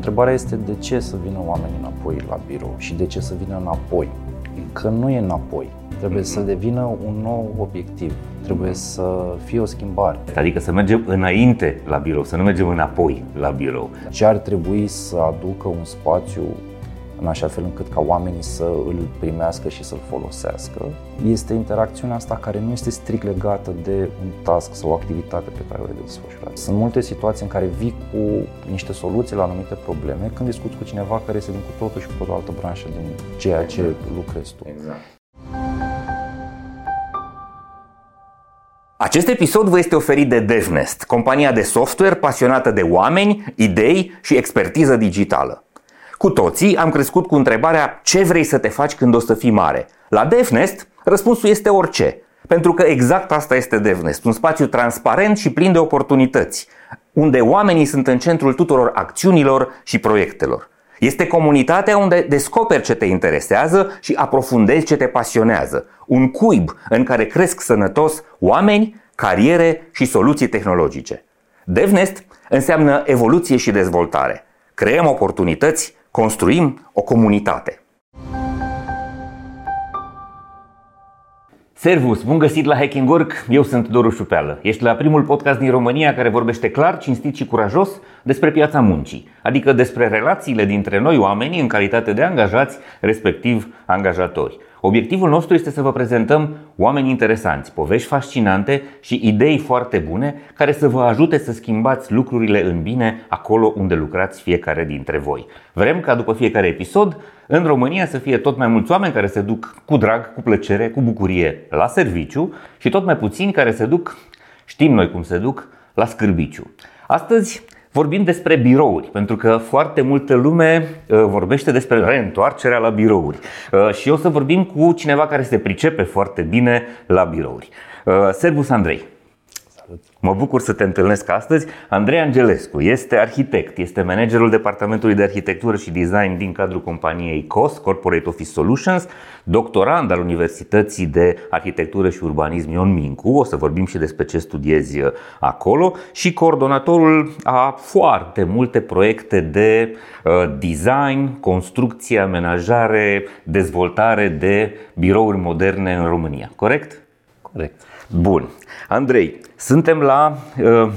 Întrebarea este de ce să vină oamenii înapoi la birou și de ce să vină înapoi. Că nu e înapoi. Trebuie să devină un nou obiectiv. Trebuie să fie o schimbare. Adică să mergem înainte la birou, să nu mergem înapoi la birou. Ce ar trebui să aducă un spațiu în așa fel încât ca oamenii să îl primească și să-l folosească, este interacțiunea asta care nu este strict legată de un task sau o activitate pe care o ai de desfășurat. Sunt multe situații în care vii cu niște soluții la anumite probleme când discuți cu cineva care este din cu totul și cu o altă branșă din ceea ce lucrezi tu. Exact. Acest episod vă este oferit de DevNest, compania de software pasionată de oameni, idei și expertiză digitală. Cu toții am crescut cu întrebarea ce vrei să te faci când o să fii mare. La DevNest, răspunsul este orice. Pentru că exact asta este DevNest, un spațiu transparent și plin de oportunități, unde oamenii sunt în centrul tuturor acțiunilor și proiectelor. Este comunitatea unde descoperi ce te interesează și aprofundezi ce te pasionează. Un cuib în care cresc sănătos oameni, cariere și soluții tehnologice. DevNest înseamnă evoluție și dezvoltare. Creăm oportunități construim o comunitate. Servus, bun găsit la Hacking Work, eu sunt Doru Șupeală. Ești la primul podcast din România care vorbește clar, cinstit și curajos despre piața muncii, adică despre relațiile dintre noi oamenii în calitate de angajați, respectiv angajatori. Obiectivul nostru este să vă prezentăm oameni interesanți, povești fascinante și idei foarte bune care să vă ajute să schimbați lucrurile în bine acolo unde lucrați fiecare dintre voi. Vrem ca după fiecare episod în România să fie tot mai mulți oameni care se duc cu drag, cu plăcere, cu bucurie la serviciu și tot mai puțini care se duc, știm noi cum se duc, la scârbiciu. Astăzi Vorbim despre birouri, pentru că foarte multă lume uh, vorbește despre reîntoarcerea la birouri. Uh, și o să vorbim cu cineva care se pricepe foarte bine la birouri. Uh, Servus Andrei. Mă bucur să te întâlnesc astăzi. Andrei Angelescu este arhitect, este managerul departamentului de arhitectură și design din cadrul companiei COS, Corporate Office Solutions, doctorand al Universității de Arhitectură și Urbanism Ion Mincu, o să vorbim și despre ce studiezi uh, acolo, și coordonatorul a foarte multe proiecte de uh, design, construcție, amenajare, dezvoltare de birouri moderne în România. Corect? Corect. Bun. Andrei, suntem la uh,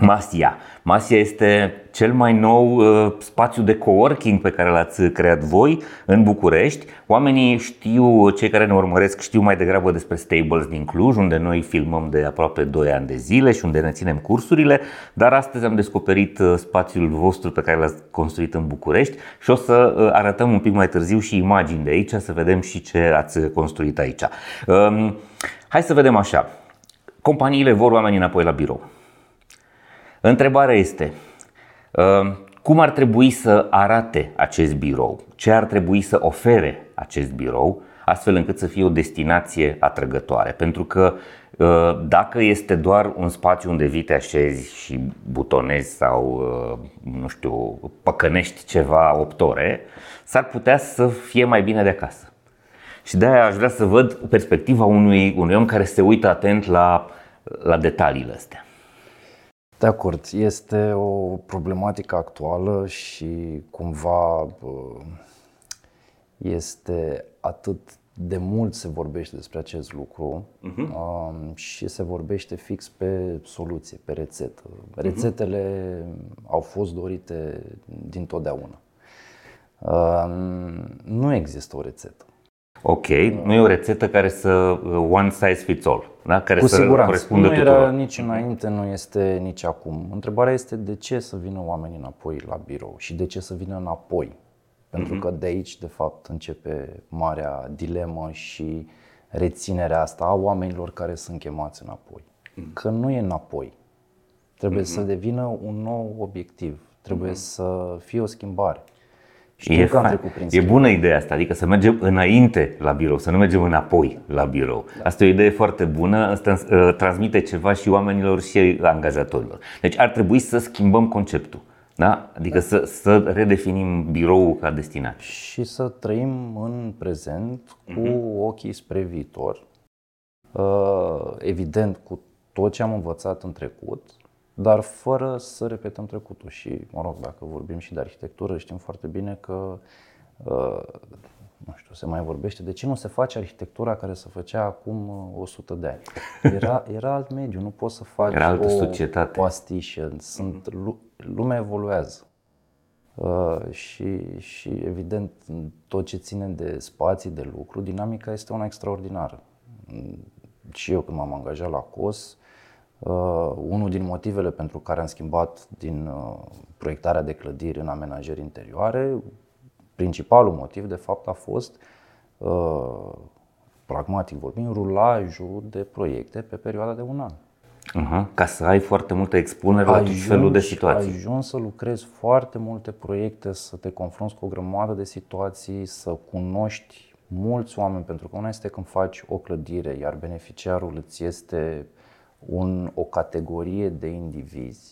Masia. Masia este cel mai nou uh, spațiu de coworking pe care l-ați creat voi în București. Oamenii știu, cei care ne urmăresc, știu mai degrabă despre Stables din Cluj, unde noi filmăm de aproape 2 ani de zile și unde ne ținem cursurile, dar astăzi am descoperit uh, spațiul vostru pe care l-ați construit în București și o să uh, arătăm un pic mai târziu și imagini de aici, să vedem și ce ați construit aici. Um, hai să vedem așa. Companiile vor oamenii înapoi la birou. Întrebarea este, uh, cum ar trebui să arate acest birou? Ce ar trebui să ofere acest birou astfel încât să fie o destinație atrăgătoare? Pentru că uh, dacă este doar un spațiu unde vii te așezi și butonezi sau, uh, nu știu, păcănești ceva 8 ore, s-ar putea să fie mai bine de acasă. Și de aia aș vrea să văd perspectiva unui, unui om care se uită atent la, la detaliile astea. De acord, este o problematică actuală și cumva este atât de mult se vorbește despre acest lucru uh-huh. și se vorbește fix pe soluție, pe rețetă. Mhm. Rețetele uh-huh. au fost dorite din totdeauna. Nu există o rețetă. Ok, nu e o rețetă care să uh, one size fits all, da? care Cu să siguranță. corespundă nu era tuturor. nici înainte, nu este nici acum. Întrebarea este de ce să vină oamenii înapoi la birou și de ce să vină înapoi. Pentru Mhm. că de aici, de fapt, începe marea dilemă și reținerea asta a oamenilor care sunt chemați înapoi. Mhm. Că nu e înapoi. Trebuie să devină un nou obiectiv. Trebuie să fie o schimbare. Știu Mhm. E, că am fain. trecut prin e schimbare. bună ideea asta, adică să mergem înainte la birou, să nu mergem înapoi la birou. Asta e o idee foarte bună, asta uh, transmite ceva și oamenilor și angajatorilor. Deci ar trebui să schimbăm conceptul. Da? Adică Să, să redefinim biroul ca destinație. și să trăim în prezent cu ochii spre viitor. Uh, Evident, cu tot ce am învățat în trecut, dar fără să repetăm trecutul. Și, mă rog, dacă vorbim și de arhitectură, știm foarte bine că uh, nu știu, se mai vorbește, de ce nu se face arhitectura care se făcea acum 100 uh, de ani? Era, era alt mediu, nu poți să faci era altă o societate. pastișă. Sunt, lumea evoluează. Uh, și, și evident, tot ce ține de spații, de lucru, dinamica este una extraordinară. Și eu când m-am angajat la COS, uh, unul din motivele pentru care am schimbat din uh, proiectarea de clădiri în amenajări interioare, principalul motiv de fapt a fost uh, pragmatic vorbind, rulajul de proiecte pe perioada de un an. Uh-huh. Ca să ai foarte multă expunere la tot felul de situații. Ajungi să lucrezi foarte multe proiecte, să te confrunți cu o grămadă de situații, să cunoști mulți oameni, pentru că una este când faci o clădire, iar beneficiarul îți este un, o categorie de indivizi.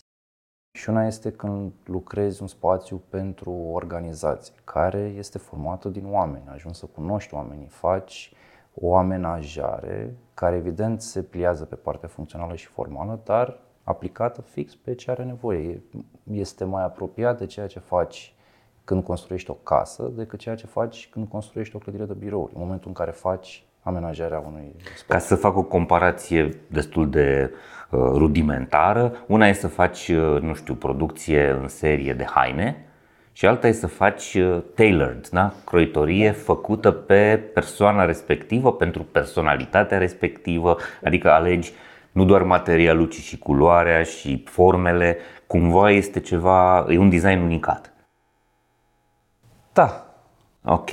Și una este când lucrezi un spațiu pentru o organizație care este formată din oameni. Ajungi să cunoști oamenii, faci o amenajare care evident se pliază pe partea funcțională și formală, dar aplicată fix pe ce are nevoie. Este mai apropiat de ceea ce faci când construiești o casă decât ceea ce faci când construiești o clădire de birouri. În momentul în care faci amenajarea unui spațiu. Ca să fac o comparație destul de uh, rudimentară, una e să faci, uh, nu știu, producție în serie de haine și alta e să faci uh, tailored, da? croitorie făcută pe persoana respectivă, pentru personalitatea respectivă, adică alegi nu doar materialul, ci și culoarea și formele, cumva este ceva, e un design unicat. Da, Ok,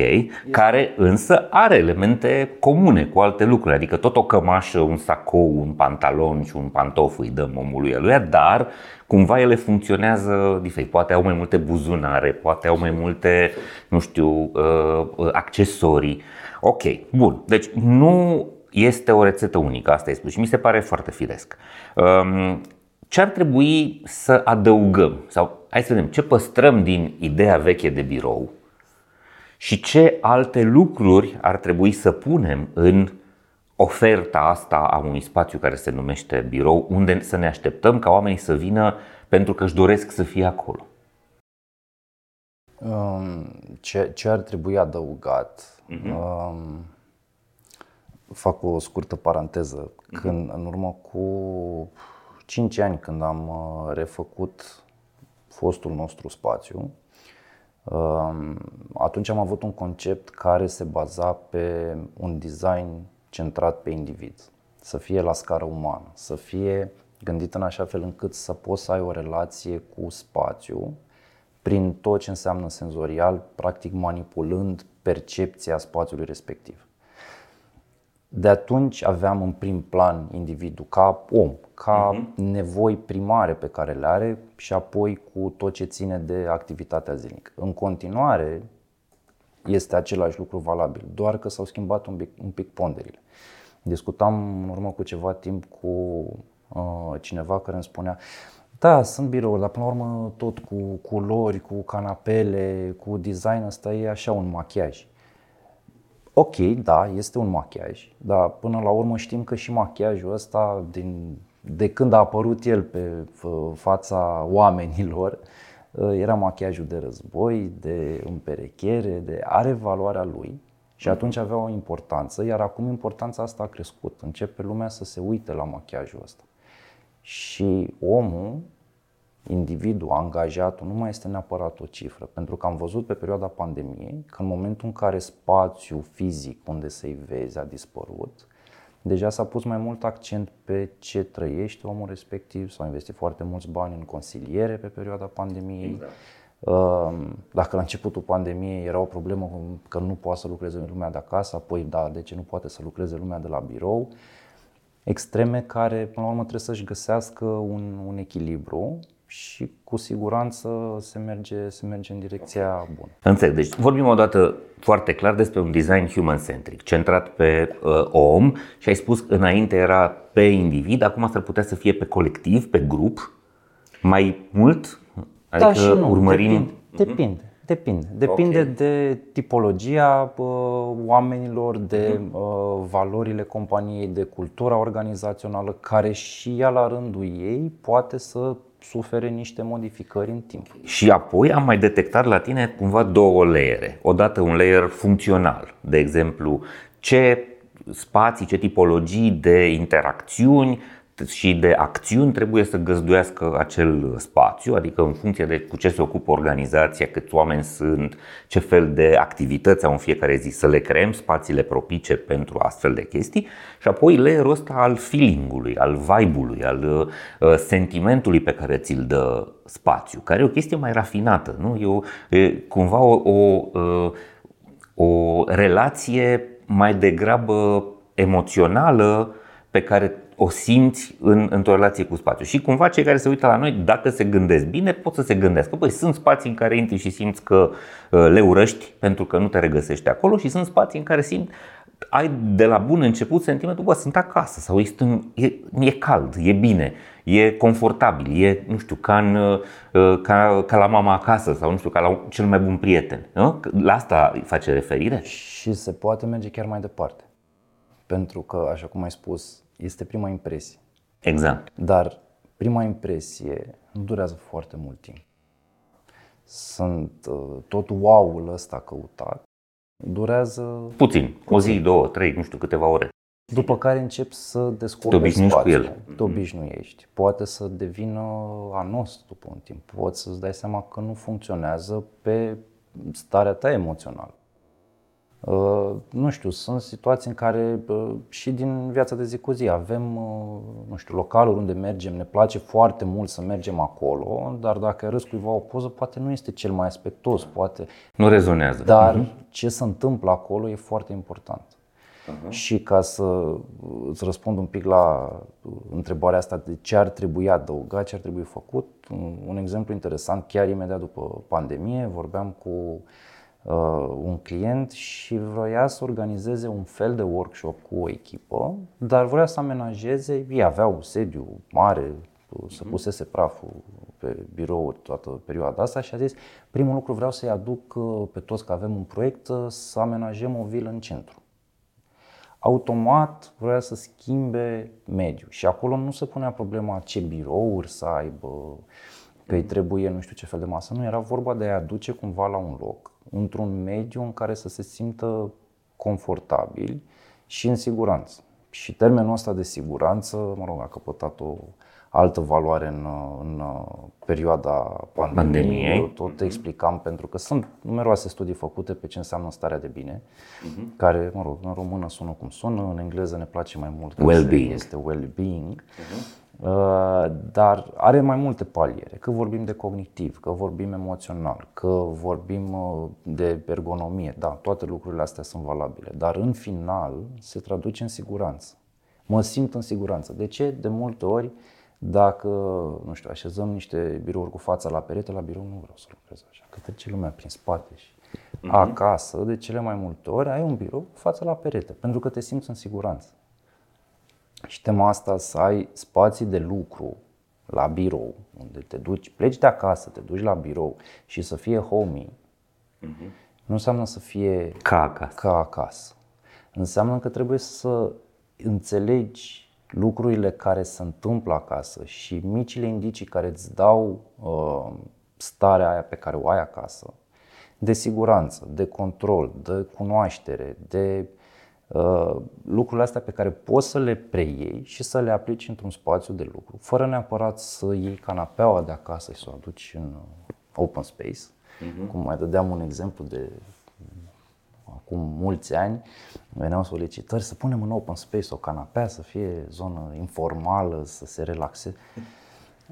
care însă are elemente comune cu alte lucruri, adică tot o cămașă, un sacou, un pantalon și un pantof îi dăm omului aluia, dar cumva ele funcționează diferit. Poate au mai multe buzunare, poate au mai multe, nu știu, uh, uh, accesorii. Ok, bun. Deci nu este o rețetă unică, asta e spus și mi se pare foarte firesc. Um, ce ar trebui să adăugăm sau hai să vedem ce păstrăm din ideea veche de birou și ce alte lucruri ar trebui să punem în oferta asta a unui spațiu care se numește birou, unde să ne așteptăm ca oamenii să vină pentru că își doresc să fie acolo. Um, ce, ce ar trebui adăugat? Uh-huh. Um, fac o scurtă paranteză. Uh-huh. Când, în urmă cu 5 ani, când am uh, refăcut fostul nostru spațiu, atunci am avut un concept care se baza pe un design centrat pe individ, să fie la scară umană, să fie gândit în așa fel încât să poți să ai o relație cu spațiu prin tot ce înseamnă senzorial, practic manipulând percepția spațiului respectiv. De atunci aveam în prim plan individul ca om, ca uh-huh. nevoi primare pe care le are și apoi cu tot ce ține de activitatea zilnică. În continuare este același lucru valabil, doar că s-au schimbat un pic, un pic ponderile. Discutam în urmă cu ceva timp cu uh, cineva care îmi spunea da, sunt birouri, dar până la urmă tot cu culori, cu canapele, cu design ăsta e așa un machiaj. Ok, da, este un machiaj, dar până la urmă știm că și machiajul ăsta, din, de când a apărut el pe fața oamenilor, ă, era machiajul de război, de împerechere, de are valoarea lui și atunci avea o importanță, iar acum importanța asta a crescut. Începe lumea să se uite la machiajul ăsta. Și omul individul, angajatul, nu mai este neapărat o cifră. Pentru că am văzut pe perioada pandemiei că în momentul în care spațiul fizic unde să-i vezi a dispărut, deja s-a pus mai mult accent pe ce trăiește omul respectiv, s-au investit foarte mulți bani în consiliere pe perioada pandemiei. Exact. Ehm, dacă la începutul pandemiei era o problemă că nu poate să lucreze lumea de acasă, apoi da, de ce nu poate să lucreze lumea de la birou, extreme care până la urmă trebuie să-și găsească un, un echilibru și cu siguranță se merge, se merge în direcția bună. Înțeleg. Deci vorbim o dată foarte clar despre un design human-centric, centrat pe uh, om și ai spus înainte era pe individ, acum s-ar putea să fie pe colectiv, pe grup, mai mult? Adică da și nu, urmărim... depinde. Depinde. Depinde. Depinde okay. de tipologia uh, oamenilor, de uh, valorile companiei, de cultura organizațională, care și ea la rândul ei poate să sufere niște modificări în timp. Și apoi am mai detectat la tine cumva două layere. Odată un layer funcțional, de exemplu, ce spații, ce tipologii de interacțiuni și de acțiuni trebuie să găzduiască acel spațiu, adică în funcție de cu ce se ocupă organizația, câți oameni sunt, ce fel de activități au în fiecare zi, să le creăm spațiile propice pentru astfel de chestii și apoi layerul ăsta al feeling-ului, al vibe-ului, al uh, sentimentului pe care ți-l dă spațiu, care e o chestie mai rafinată, nu? E, o, e cumva o, o, uh, o relație mai degrabă emoțională pe care o simți în, într-o relație cu spațiu. Și cumva cei care se uită la noi, dacă se gândesc bine, pot să se gândească. Păi sunt spații în care intri și simți că uh, le urăști pentru că nu te regăsești acolo și sunt spații în care simți ai de la bun început sentimentul, bă, sunt acasă sau este, e, e cald, e bine, e confortabil, e, nu știu, ca, în, uh, ca, ca la mama acasă sau, nu știu, ca la cel mai bun prieten. Nu? La asta face referire? Și se poate merge chiar mai departe. Pentru că, așa cum ai spus, este prima impresie. Exact. Dar prima impresie nu durează foarte mult timp. Sunt uh, tot wow-ul ăsta căutat, durează... Puțin, o zi, două, trei, nu știu, câteva ore. După care începi să descoperi te spațiul, cu el. te obișnuiești. Poate să devină anos după un timp. Poți să-ți dai seama că nu funcționează pe starea ta emoțională. Uh, nu știu, sunt situații în care uh, și din viața de zi cu zi avem, uh, nu știu, localuri unde mergem, ne place foarte mult să mergem acolo, dar dacă râs cuiva o poză, poate nu este cel mai aspectos, poate... Nu rezonează. Dar uh-huh. ce se întâmplă acolo e foarte important. Uh-huh. Și ca să îți răspund un pic la întrebarea asta de ce ar trebui adăugat, ce ar trebui făcut, un exemplu interesant, chiar imediat după pandemie, vorbeam cu uh, un client și vroia să organizeze un fel de workshop cu o echipă, dar vrea să amenajeze, ei aveau sediu mare, să mhm. pusese praful pe birouri toată perioada asta și a zis primul lucru vreau să-i aduc uh, pe toți că avem un proiect uh, să amenajăm o vilă în centru. Automat vrea să schimbe mediul și acolo nu se punea problema ce birouri să aibă, că îi trebuie nu știu ce fel de masă. Nu, era vorba de a aduce cumva la un loc, într-un mediu în care să se simtă confortabil și în siguranță. Și termenul ăsta de siguranță, mă rog, a căpătat o altă valoare în, în perioada pandemiei. pandemiei. Eu tot explicam pentru că sunt numeroase studii făcute pe ce înseamnă starea de bine, uh-huh. care, mă rog, în română sună cum sună, în engleză ne place mai mult well-being. este well-being. Uh-huh. Uh, dar are mai multe paliere, că vorbim de cognitiv, că vorbim emoțional, că vorbim uh, de ergonomie, da, toate lucrurile astea sunt valabile, dar în final se traduce în siguranță. Mă simt în siguranță. De ce? De multe ori, dacă, nu știu, așezăm niște birouri cu fața la perete, la birou nu vreau să lucrez așa, că trece lumea prin spate și uh-huh. acasă, de cele mai multe ori, ai un birou cu fața la perete, pentru că te simți în siguranță. Și tema asta să ai spații de lucru la birou, unde te duci, pleci de acasă, te duci la birou și să fie homey, uh-huh. nu înseamnă să fie ca acasă. ca acasă. Înseamnă că trebuie să înțelegi lucrurile care se întâmplă acasă și micile indicii care îți dau uh, starea aia pe care o ai acasă, de siguranță, de control, de cunoaștere, de uh, Uh, lucrurile astea pe care poți să le preiei și să le aplici într-un spațiu de lucru, fără neapărat să iei canapeaua de acasă și să o aduci în uh, open space. Uh-huh. Cum mai dădeam un exemplu de acum mulți ani, veneau solicitări să punem în open space o canapea, să fie zonă informală, să se relaxeze.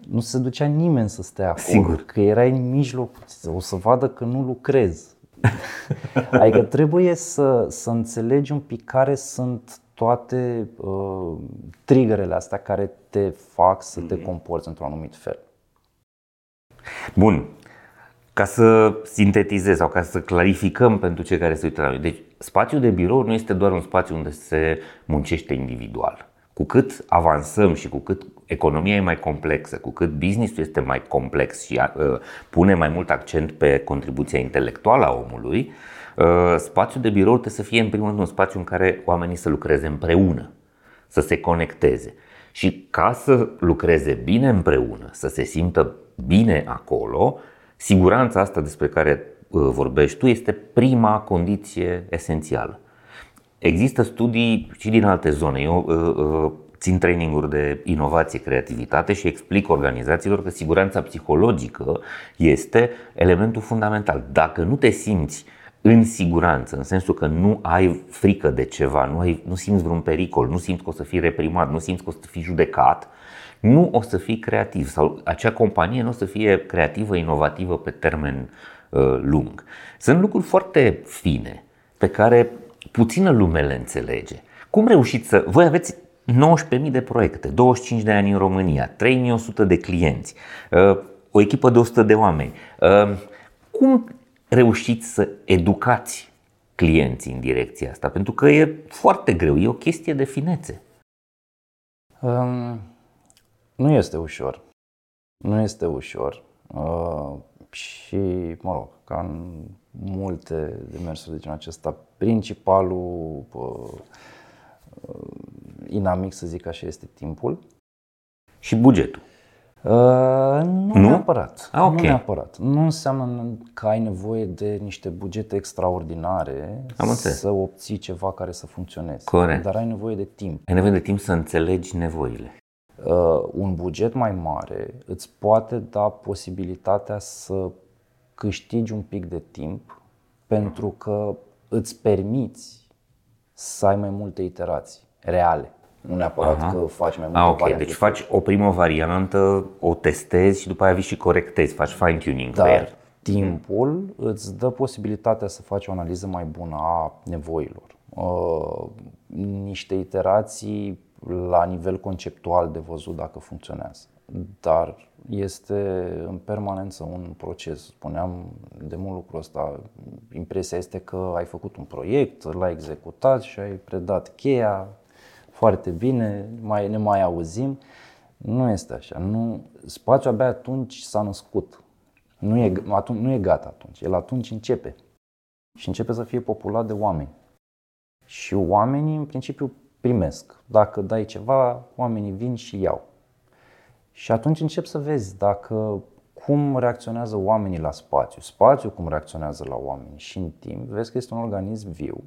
Nu se ducea nimeni să stea acolo, Sigur. că erai în mijloc, o să vadă că nu lucrezi adică trebuie să, să înțelegi un pic care sunt toate uh, triggerele astea care te fac să te mhm. comporți într-un anumit fel. Bun. Ca să sintetizez sau ca să clarificăm pentru cei care se uită la noi. Deci, spațiul de birou nu este doar un spațiu unde se muncește individual. Cu cât avansăm și cu cât economia e mai complexă, cu cât businessul este mai complex și uh, pune mai mult accent pe contribuția intelectuală a omului, uh, spațiul de birou trebuie să fie în primul rând un spațiu în care oamenii să lucreze împreună, să se conecteze. Și ca să lucreze bine împreună, să se simtă bine acolo, siguranța asta despre care uh, vorbești tu este prima condiție esențială. Există studii și din alte zone. Eu uh, uh, țin traininguri de inovație, creativitate și explic organizațiilor că siguranța psihologică este elementul fundamental. Dacă nu te simți în siguranță, în sensul că nu ai frică de ceva, nu, ai, nu simți vreun pericol, nu simți că o să fii reprimat, nu simți că o să fii judecat, nu o să fii creativ sau acea companie nu o să fie creativă, inovativă pe termen uh, lung. Sunt lucruri foarte fine pe care puțină lume le înțelege. Cum reușiți să... Voi aveți 19.000 de proiecte, 25 de ani în România, 3.100 de clienți, uh, o echipă de 100 de oameni. Uh, cum reușiți să educați clienții în direcția asta? Pentru că e foarte greu, e o chestie de finețe. Um, nu este ușor. Nu este ușor. Uh, și, mă rog, ca în multe demersuri de genul acesta, principalul uh, inamic, să zic așa, este timpul. Și bugetul. Uh, nu, nu neapărat. Ah, okay. Nu neapărat. Nu înseamnă că ai nevoie de niște bugete extraordinare Am să obții ceva care să funcționeze. Corect. Dar ai nevoie de timp. Ai nevoie de timp să înțelegi nevoile. Uh, un buget mai mare îți poate da posibilitatea să câștigi un pic de timp pentru că îți permiți să ai mai multe iterații reale. Nu neapărat Aha. că faci mai multe ah, okay. Deci faci o primă variantă, o testezi și după aia vii și corectezi, faci fine-tuning Dar pe timpul îți dă posibilitatea să faci o analiză mai bună a nevoilor. Uh, niște iterații la nivel conceptual de văzut dacă funcționează. Dar este în permanență un proces. Spuneam de mult lucrul ăsta. Impresia este că ai făcut un proiect, l-ai executat și ai predat cheia foarte bine, mai, ne mai auzim. Nu este așa. Nu, spațiul abia atunci s-a născut. Nu e, atunci, nu e gata atunci. El atunci începe. Și începe să fie populat de oameni. Și oamenii, în principiu, primesc. Dacă dai ceva, oamenii vin și iau. Și atunci încep să vezi dacă cum reacționează oamenii la spațiu, spațiu cum reacționează la oameni și în timp, vezi că este un organism viu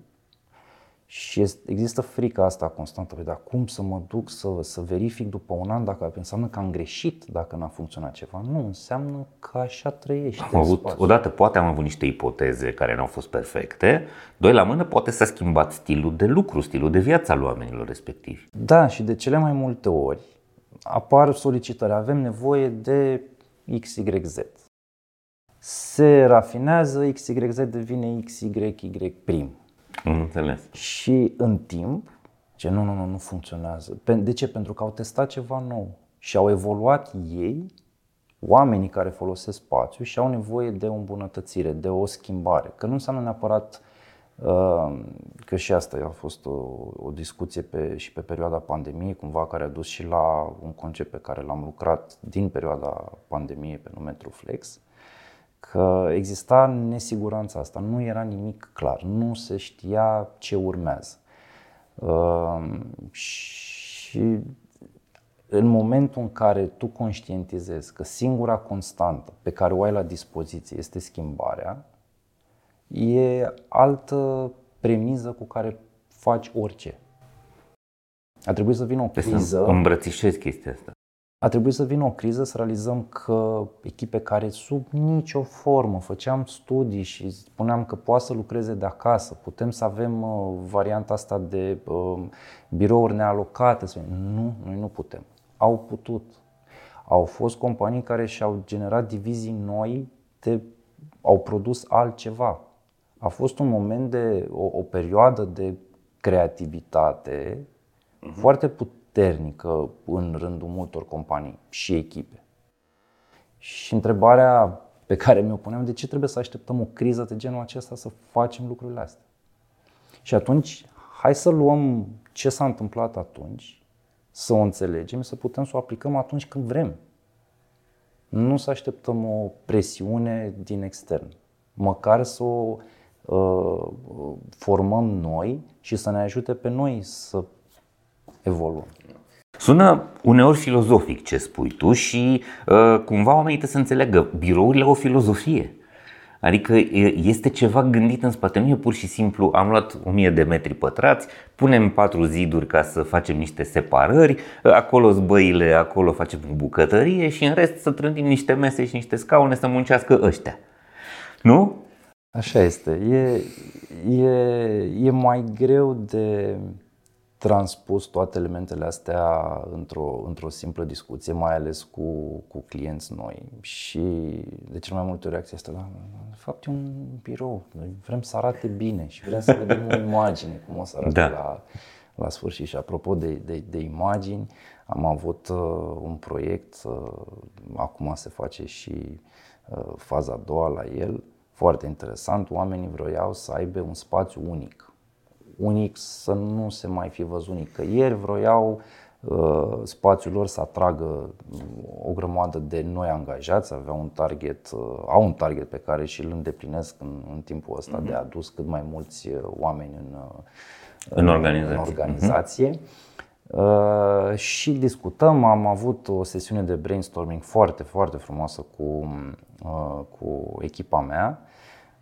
și este, există frica asta constantă, păi, dar cum să mă duc să, să verific după un an dacă înseamnă că am greșit dacă n-a funcționat ceva? Nu, înseamnă că așa trăiește. Am avut, odată poate am avut niște ipoteze care n-au fost perfecte, doi la mână poate s-a schimbat stilul de lucru, stilul de viață al oamenilor respectivi. Da, și de cele mai multe ori apar solicitări, avem nevoie de XYZ. Se rafinează, XYZ devine XYY prim am înțeles. Și în timp, ce nu, nu, nu, nu funcționează. De ce? Pentru că au testat ceva nou și au evoluat ei, oamenii care folosesc spațiu și au nevoie de o îmbunătățire, de o schimbare. Că nu înseamnă neapărat uh, că și asta a fost o, o discuție pe, și pe perioada pandemiei, cumva care a dus și la un concept pe care l-am lucrat din perioada pandemiei pe nume Truflex, că exista nesiguranța asta, nu era nimic clar, nu se știa ce urmează. Uh, și în momentul în care tu conștientizezi că singura constantă pe care o ai la dispoziție este schimbarea, e altă premiză cu care faci orice. A trebuit să vină o criză. Să îmbrățișezi chestia asta a trebuit să vină o criză să realizăm că echipe care sub nicio formă făceam studii și spuneam că poate să lucreze de acasă, putem să avem uh, varianta asta de uh, birouri nealocate. Nu, noi nu putem. Au putut. Au fost companii care și-au generat divizii noi, de, au produs altceva. A fost un moment de o, o perioadă de creativitate uh-huh. foarte puternică puternică în rândul multor companii și echipe. Și întrebarea pe care mi-o puneam, de ce trebuie să așteptăm o criză de genul acesta să facem lucrurile astea? Și atunci, hai să luăm ce s-a întâmplat atunci, să o înțelegem, să putem să o aplicăm atunci când vrem. Nu să așteptăm o presiune din extern. Măcar să o uh, formăm noi și să ne ajute pe noi să evoluăm. Sună uneori filozofic ce spui tu și uh, cumva oamenii trebuie să înțeleagă birourile au o filozofie. Adică este ceva gândit în spate, nu e pur și simplu am luat 1000 de metri pătrați, punem patru ziduri ca să facem niște separări, acolo zbăile, acolo facem bucătărie și în rest să trântim niște mese și niște scaune să muncească ăștia. Nu? Așa este. E, e, e mai greu de transpus toate elementele astea într-o, într-o simplă discuție, mai ales cu, cu clienți noi. Și de cel mai multe reacții asta, da, de fapt e un birou, noi vrem să arate bine și vrem să vedem o imagine, cum o să arate da. la, la sfârșit. Și apropo de, de, de imagini, am avut uh, un proiect, uh, acum se face și uh, faza a doua la el, foarte interesant, oamenii vroiau să aibă un spațiu unic unic să nu se mai fi văzut nicăieri, vroiau uh, spațiul lor să atragă o grămadă de noi angajați, aveau un target, uh, au un target pe care și îl îndeplinesc în, în timpul ăsta mm-hmm. de a adus cât mai mulți uh, oameni în, uh, în, organizație. În organizație. Mm-hmm. Uh, și discutăm, am avut o sesiune de brainstorming foarte, foarte frumoasă cu, uh, cu echipa mea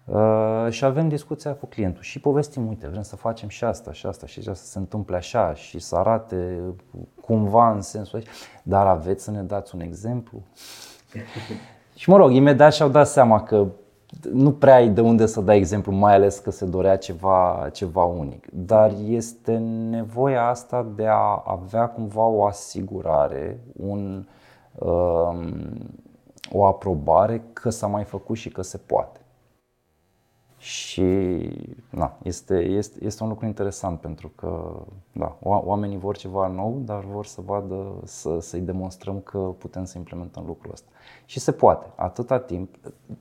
Uh, și avem discuția cu clientul și povestim, uite, vrem să facem și asta și asta și asta să se întâmple așa și să arate cumva în sensul ăsta, dar aveți să ne dați un exemplu? și mă rog, imediat și-au dat seama că nu prea ai de unde să dai exemplu, mai ales că se dorea ceva, ceva unic. Dar este nevoia asta de a avea cumva o asigurare, un, um, o aprobare că s-a mai făcut și că se poate. Și na, este, este, este un lucru interesant pentru că da, oamenii vor ceva nou, dar vor să vadă, să, să-i demonstrăm că putem să implementăm lucrul ăsta. Și se poate, atâta timp.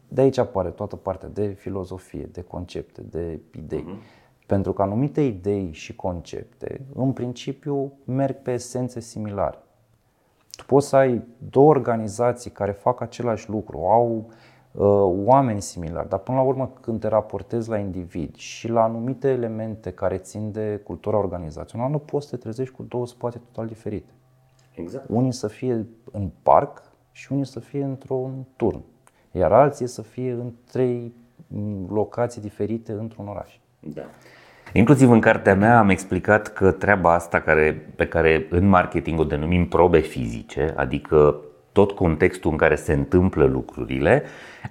De aici apare toată partea de filozofie, de concepte, de idei. Uh-huh. Pentru că anumite idei și concepte, în principiu, merg pe esențe similare. Tu poți să ai două organizații care fac același lucru, au Uh, oameni similari, dar până la urmă când te raportezi la individ și la anumite elemente care țin de cultura organizațională, nu poți să te trezești cu două spații total diferite. Exact. Unii să fie în parc și unii să fie într-un turn, iar alții să fie în trei locații diferite într-un oraș. Da. Inclusiv în cartea mea am explicat că treaba asta care, pe care în marketing o denumim probe fizice, adică tot contextul în care se întâmplă lucrurile,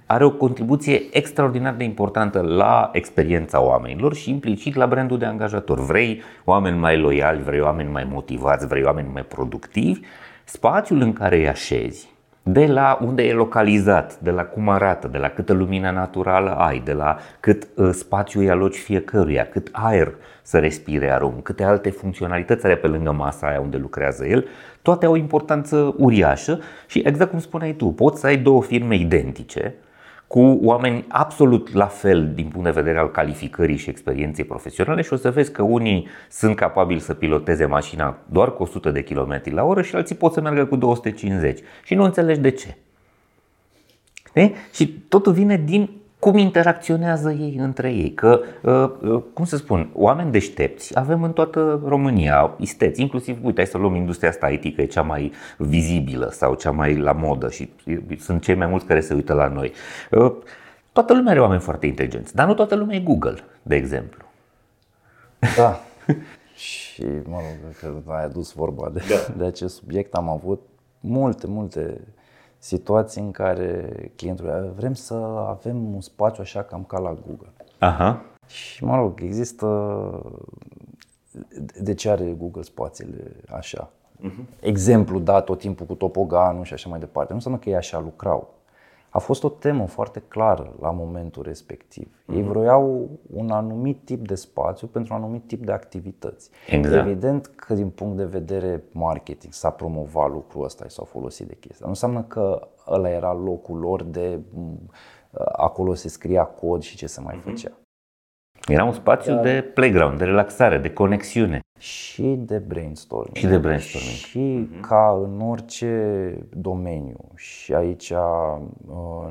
are o contribuție extraordinar de importantă la experiența oamenilor și implicit la brandul de angajator. Vrei oameni mai loiali, vrei oameni mai motivați, vrei oameni mai productivi, spațiul în care îi așezi, de la unde e localizat, de la cum arată, de la câtă lumină naturală ai, de la cât uh, spațiu îi aloci fiecăruia, cât aer să respire arom, câte alte funcționalități are pe lângă masa aia unde lucrează el, toate au o importanță uriașă și exact cum spuneai tu, poți să ai două firme identice, cu oameni absolut la fel din punct de vedere al calificării și experienței profesionale și o să vezi că unii sunt capabili să piloteze mașina doar cu 100 de km la oră și alții pot să meargă cu 250 și nu înțelegi de ce. E? Și totul vine din cum interacționează ei între ei. Că, uh, uh, cum să spun, oameni deștepți avem în toată România, isteți, inclusiv, uite, hai să luăm industria asta IT, că e cea mai vizibilă sau cea mai la modă și sunt cei mai mulți care se uită la noi. Uh, toată lumea are oameni foarte inteligenți, dar nu toată lumea e Google, de exemplu. Da. și, mă rog, că ai adus vorba de, da. de acest subiect, am avut multe, multe situații în care clientul vrem să avem un spațiu așa cam ca la Google. Aha. Și mă rog, există de ce are Google spațiile așa. Uh-huh. Exemplu dat tot timpul cu topoganul și așa mai departe. Nu înseamnă că ei așa lucrau a fost o temă foarte clară la momentul respectiv. Mm-hmm. Ei mhm. vroiau un anumit tip de spațiu pentru un anumit tip de activități. Exact. Evident că din punct de vedere marketing s-a promovat lucrul ăsta și s-au folosit de chestia. Nu înseamnă că ăla era locul lor de acolo se scria cod și ce se mai mm-hmm. făcea. Era un spațiu de playground, de relaxare, de conexiune. Și de brainstorming. Și de brainstorming. Și ca în orice domeniu, și aici uh,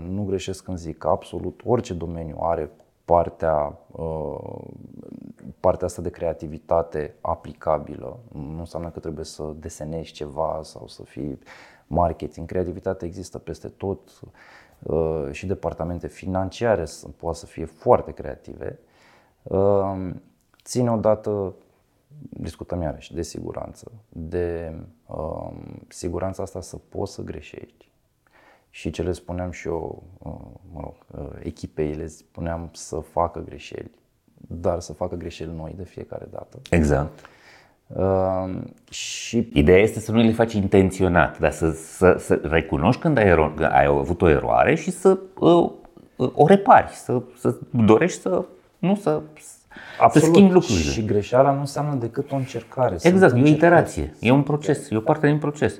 nu greșesc când zic că absolut orice domeniu are partea, uh, partea asta de creativitate aplicabilă. Nu înseamnă că trebuie să desenezi ceva sau să fii marketing. Creativitatea există peste tot uh, și departamente financiare poate să fie foarte creative. Uh, ține odată, discutăm iarăși, de siguranță, de siguranța asta să poți să greșești și ce le spuneam și eu, uh, mă rog, uh, echipei, le spuneam să facă greșeli, dar să facă greșeli noi de fiecare dată. Exact. Uh, și Ideea este să nu le faci intenționat, dar să, să, să recunoști când ai, ero- ai avut o eroare și să uh, o repari, să, să dorești să nu să, Absolut. să schimbi lucrurile. Și greșeala nu înseamnă decât o încercare. Exact, e o iterație, e un proces, e o parte din proces.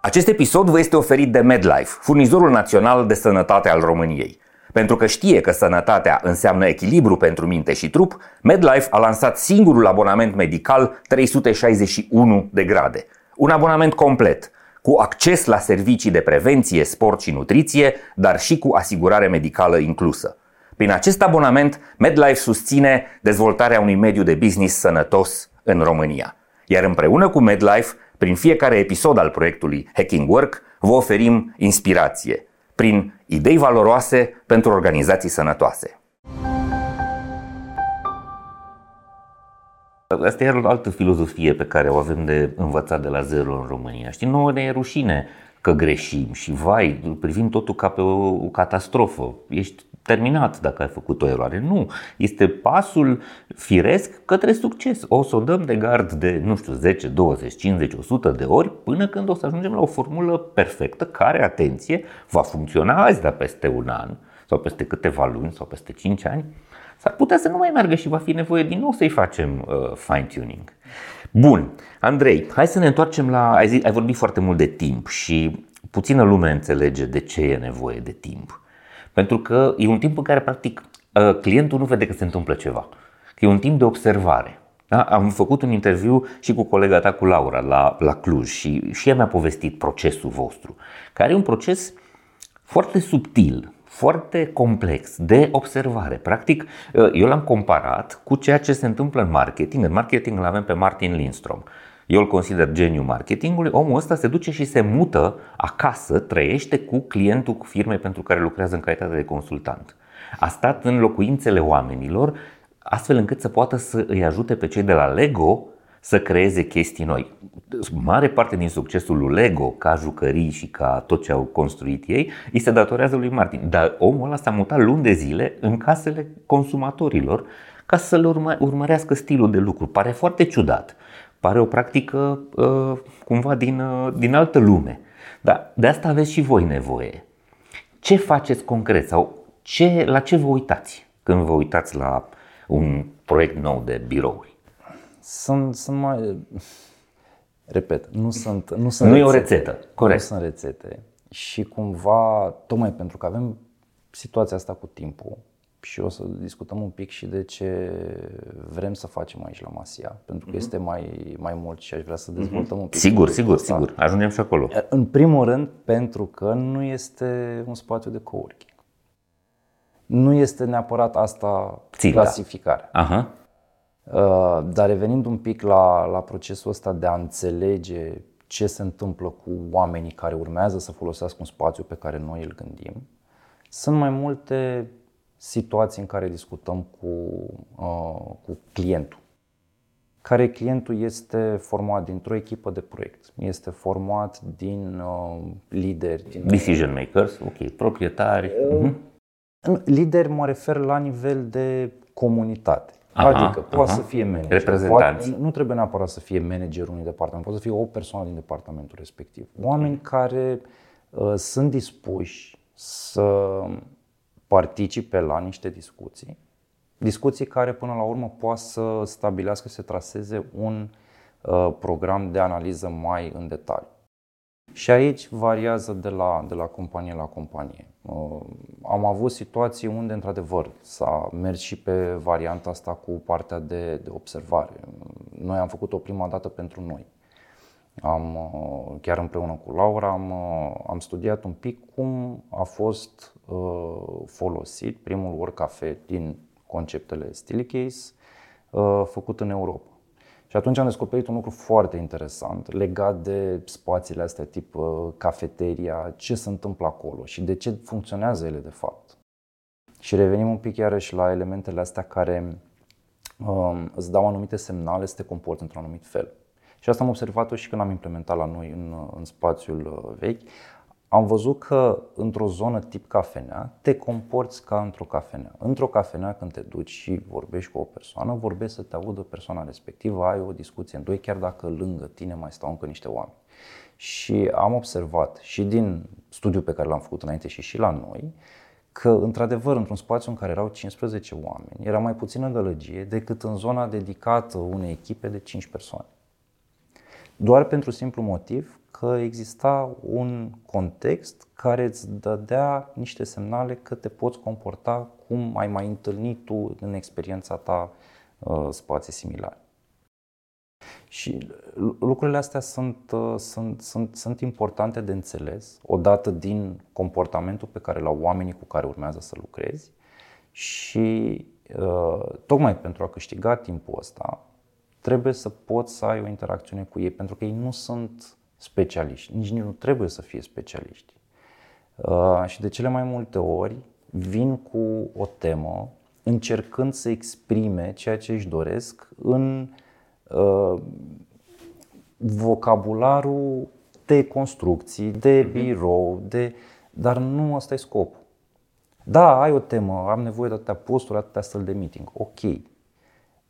Acest episod vă este oferit de MedLife, furnizorul național de sănătate al României. Pentru că știe că sănătatea înseamnă echilibru pentru minte și trup, MedLife a lansat singurul abonament medical 361 de grade. Un abonament complet, cu acces la servicii de prevenție, sport și nutriție, dar și cu asigurare medicală inclusă. Prin acest abonament, MedLife susține dezvoltarea unui mediu de business sănătos în România. Iar împreună cu MedLife prin fiecare episod al proiectului Hacking Work vă oferim inspirație prin idei valoroase pentru organizații sănătoase. Asta e o altă filozofie pe care o avem de învățat de la zero în România. Știi, nouă ne e rușine că greșim și vai, privim totul ca pe o, o catastrofă. Ești terminat dacă ai făcut o eroare. Nu. Este pasul firesc către succes. O să o dăm de gard de, nu știu, 10, 20, 50, 100 de ori până când o să ajungem la o formulă perfectă care, atenție, va funcționa azi, dar peste un an sau peste câteva luni sau peste 5 ani s-ar putea să nu mai meargă și va fi nevoie din nou să-i facem uh, fine-tuning. Bun, Andrei, hai să ne întoarcem la. Ai, zis, ai vorbit foarte mult de timp și puțină lume înțelege de ce e nevoie de timp. Pentru că e un timp în care, practic, ă, clientul nu vede că se întâmplă ceva. Că e un timp de observare. Da? Am făcut un interviu și cu colega ta, cu Laura, la, la Cluj și, și ea mi-a povestit procesul vostru, care e un proces foarte subtil, foarte complex de observare. Practic, ă, eu l-am comparat cu ceea ce se întâmplă în marketing. În marketing îl avem pe Martin Lindstrom. Eu îl consider geniu marketingului. Omul ăsta se duce și se mută acasă, trăiește cu clientul cu firmei pentru care lucrează în calitate de consultant. A stat în locuințele oamenilor astfel încât să poată să îi ajute pe cei de la Lego să creeze chestii noi. Mare parte din succesul lui Lego ca jucării și ca tot ce au construit ei îi se datorează lui Martin. Dar omul ăla s-a mutat luni de zile în casele consumatorilor ca să le urmă, urmărească stilul de lucru. Pare foarte ciudat pare o practică uh, cumva din, uh, din altă lume. Dar de asta aveți și voi nevoie. Ce faceți concret sau ce, la ce vă uitați când vă uitați la un proiect nou de birouri? Sunt, sunt mai... Repet, nu sunt, nu sunt Nu rețete. e o rețetă, corect. Nu sunt rețete. Și cumva, tocmai pentru că avem situația asta cu timpul, și o să discutăm un pic și de ce vrem să facem aici la Masia, pentru că uh-huh. este mai, mai mult și aș vrea să dezvoltăm uh-huh. un pic. Sigur, sigur, ăsta. sigur. Ajungem și acolo. În primul rând, pentru că nu este un spațiu de coworking. Nu este neapărat asta Ținta. clasificarea. Aha. Uh, dar revenind un pic la, la procesul ăsta de a înțelege ce se întâmplă cu oamenii care urmează să folosească un spațiu pe care noi îl gândim, sunt mai multe situații în care discutăm cu, uh, cu clientul. Care clientul este format dintr-o echipă de proiect, este format din uh, lideri. Din Decision makers, ok, proprietari. Uh, uh-huh. Lideri mă refer la nivel de comunitate. Aha, adică poate aha. să fie manager. Reprezentanți. Poate, nu trebuie neapărat să fie managerul unui departament, poate să fie o persoană din departamentul respectiv. Oameni care uh, sunt dispuși să participe la niște discuții, discuții care până la urmă poate să stabilească, să traseze un uh, program de analiză mai în detaliu. Și aici variază de la, de la companie la companie. Uh, am avut situații unde, într-adevăr, s-a mers și pe varianta asta cu partea de, de observare. Noi am făcut-o prima dată pentru noi. Am, uh, chiar împreună cu Laura am, uh, am studiat un pic cum a fost folosit primul work cafe din conceptele Steelcase făcut în Europa. Și atunci am descoperit un lucru foarte interesant legat de spațiile astea tip uh, cafeteria, ce se întâmplă acolo și de ce funcționează ele de fapt. Și revenim un pic iarăși la elementele astea care um, îți dau anumite semnale să te comporți într-un anumit fel. Și asta am observat-o și când am implementat la noi în, în spațiul uh, vechi am văzut că într-o zonă tip cafenea te comporți ca într-o cafenea. Într-o cafenea când te duci și vorbești cu o persoană, vorbești să te audă persoana respectivă, ai o discuție în doi, chiar dacă lângă tine mai stau încă niște oameni. Și am observat și din studiul pe care l-am făcut înainte și și la noi, că într-adevăr într-un spațiu în care erau 15 oameni era mai puțină gălăgie decât în zona dedicată unei echipe de 5 persoane. Doar pentru simplu motiv că exista un context care îți dădea niște semnale că te poți comporta cum ai mai întâlnit tu în experiența ta uh, spații similare. Și lucrurile astea sunt, uh, sunt, sunt, sunt importante de înțeles, odată din comportamentul pe care l-au oamenii cu care urmează să lucrezi și uh, tocmai pentru a câștiga timpul ăsta, trebuie să poți să ai o interacțiune cu ei, pentru că ei nu sunt specialiști, nici nu trebuie să fie specialiști. Uh, și de cele mai multe ori vin cu o temă încercând să exprime ceea ce își doresc în uh, vocabularul de construcții, de mhm. birou, de... dar nu ăsta e scopul. Da, ai o temă, am nevoie de atâtea posturi, atâtea stări de meeting. Ok,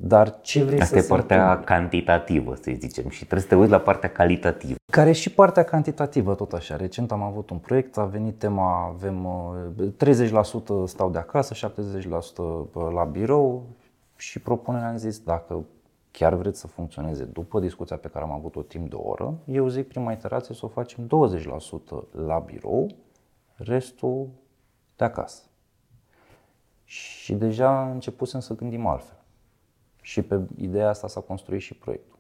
dar ce vrei Asta să e partea întâmple? cantitativă, să zicem, și trebuie să te uiți la partea calitativă. Care e și partea cantitativă, tot așa. Recent am avut un proiect, a venit tema, avem 30% stau de acasă, 70% la birou și propunerea am zis, dacă chiar vreți să funcționeze după discuția pe care am avut-o timp de o oră, eu zic prima iterație să o facem 20% la birou, restul de acasă. Și deja începusem să gândim altfel. Și pe ideea asta s-a construit și proiectul.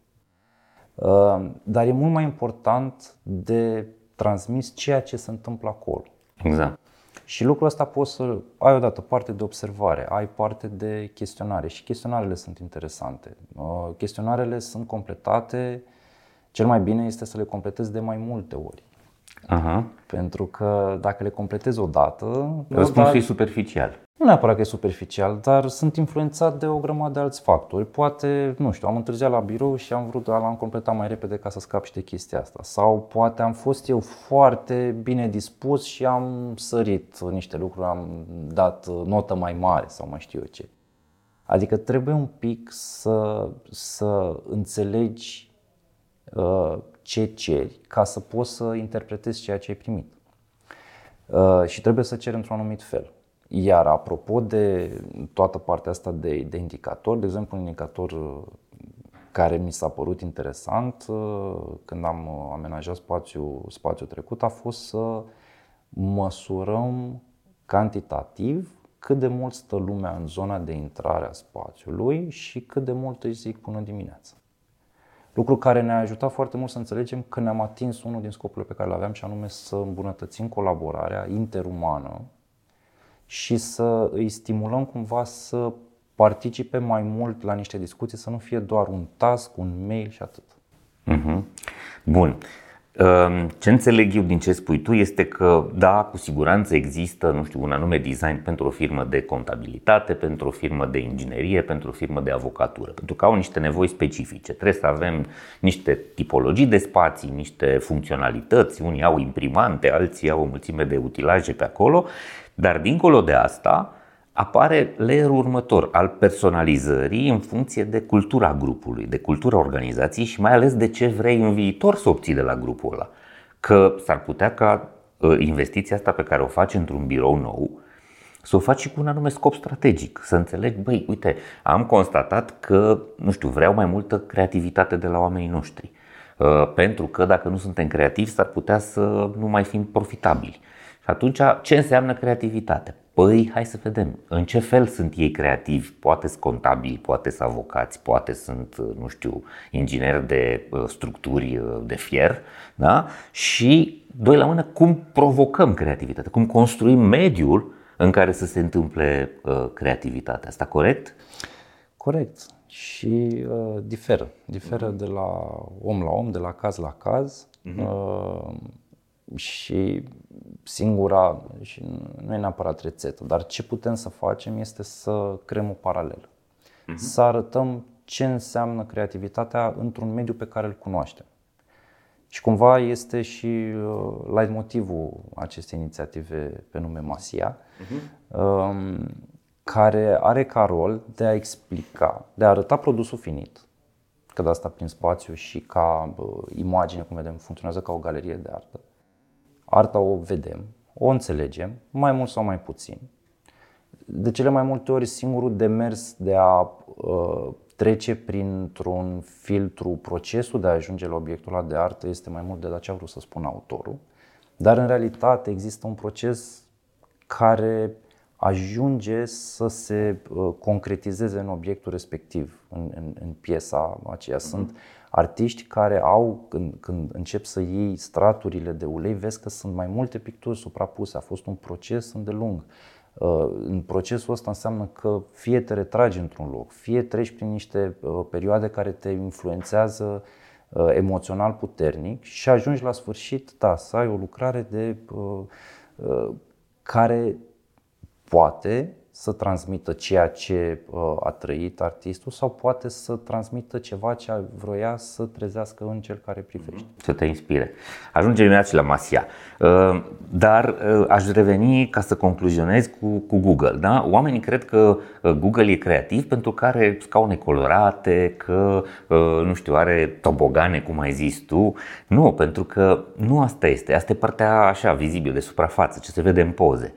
Uh, dar e mult mai important de transmis ceea ce se întâmplă acolo. Exact. Și lucrul ăsta poți să ai odată parte de observare, ai parte de chestionare și chestionarele sunt interesante. Uh, chestionarele sunt completate, cel mai bine este să le completezi de mai multe ori. Aha. Pentru că dacă le completezi odată... Răspunsul e superficial. Nu neapărat că e superficial, dar sunt influențat de o grămadă de alți factori. Poate, nu știu, am întârziat la birou și am vrut, l-am completat mai repede ca să scap și de chestia asta. Sau poate am fost eu foarte bine dispus și am sărit niște lucruri, am dat notă mai mare sau mai știu eu ce. Adică trebuie un pic să, să înțelegi uh, ce ceri ca să poți să interpretezi ceea ce ai primit. Uh, și trebuie să ceri într-un anumit fel. Iar apropo de toată partea asta de, de indicator, de exemplu, un indicator uh, care mi s-a părut interesant uh, când am amenajat spațiul, spațiul trecut a fost să măsurăm cantitativ cât de mult stă lumea în zona de intrare a spațiului și cât de mult își zic până dimineața. Lucru care ne-a ajutat foarte mult să înțelegem că ne-am atins unul din scopurile pe care le aveam și anume să îmbunătățim colaborarea interumană și să îi stimulăm cumva să participe mai mult la niște discuții, să nu fie doar un task, un mail și atât. Uh-huh. Bun. Ehm, ce înțeleg eu din ce spui tu este că, da, cu siguranță există, nu știu, un anume design pentru o firmă de contabilitate, pentru o firmă de inginerie, pentru o firmă de avocatură, pentru că au niște nevoi specifice. Trebuie să avem niște tipologii de spații, niște funcționalități, unii au imprimante, alții au o mulțime de utilaje pe acolo, dar dincolo de asta, apare layerul următor al personalizării în funcție de cultura grupului, de cultura organizației și mai ales de ce vrei în viitor să obții de la grupul ăla. Că s-ar putea ca ă, investiția asta pe care o faci într-un birou nou să o faci și cu un anume scop strategic, să înțelegi, băi, uite, am constatat că, nu știu, vreau mai multă creativitate de la oamenii noștri. Pentru că dacă nu suntem creativi, s-ar putea să nu mai fim profitabili. Și atunci, ce înseamnă creativitate? Păi, hai să vedem, în ce fel sunt ei creativi? Poate sunt contabili, poate sunt avocați, poate sunt, nu știu, ingineri de structuri de fier, da? Și, doi la mână, cum provocăm creativitatea, cum construim mediul în care să se întâmple uh, creativitatea. Asta corect? Corect. Și uh, diferă. Diferă uh-huh. de la om la om, de la caz la caz. Uh-huh. Uh, și singura, și nu e neapărat rețetă, dar ce putem să facem este să creăm o paralelă. Uh-huh. Să arătăm ce înseamnă creativitatea într-un mediu pe care îl cunoaștem. Și cumva este și uh, light motivul acestei inițiative pe nume Masia, uh-huh. um, care are ca rol de a explica, de a arăta produsul finit, că de asta prin spațiu și ca uh, imagine, cum vedem, funcționează ca o galerie de artă. Arta o vedem, o înțelegem, mai mult sau mai puțin. De cele mai multe ori, singurul demers de a uh, trece printr-un filtru procesul de a ajunge la obiectul ăla de artă este mai mult de ce a vrut să spună autorul. Dar în realitate există un proces care ajunge să se uh, concretizeze în obiectul respectiv, în, în, în piesa aceea. Mhm. Sunt artiști care au, când, când încep să iei straturile de ulei, vezi că sunt mai multe picturi suprapuse. A fost un proces îndelung. Uh, în procesul ăsta înseamnă că fie te retragi într-un loc, fie treci prin niște uh, perioade care te influențează uh, emoțional puternic și ajungi la sfârșit, da, să ai o lucrare de care poate să transmită ceea ce uh, a trăit artistul sau poate să transmită ceva ce vroia să trezească în cel care privește. Să te inspire. Ajungem imediat și la Masia. Uh, dar uh, aș reveni ca să concluzionez cu, cu Google. Da? Oamenii cred că Google e creativ pentru că are scaune colorate, că nu știu, are tobogane, cum ai zis tu. Nu, pentru că nu asta este. Asta e partea așa vizibilă de suprafață, ce se vede în poze.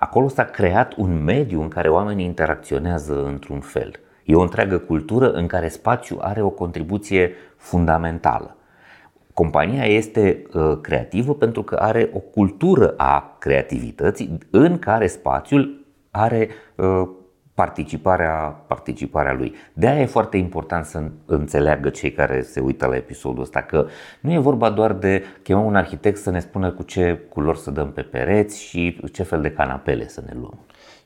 Acolo s-a creat un mediu în care oamenii interacționează într-un fel. E o întreagă cultură în care spațiul are o contribuție fundamentală. Compania este uh, creativă pentru că are o cultură a creativității în care spațiul are uh, participarea, participarea lui. De aia e foarte important să înțeleagă cei care se uită la episodul ăsta că nu e vorba doar de chemăm un arhitect să ne spună cu ce culori să dăm pe pereți și ce fel de canapele să ne luăm.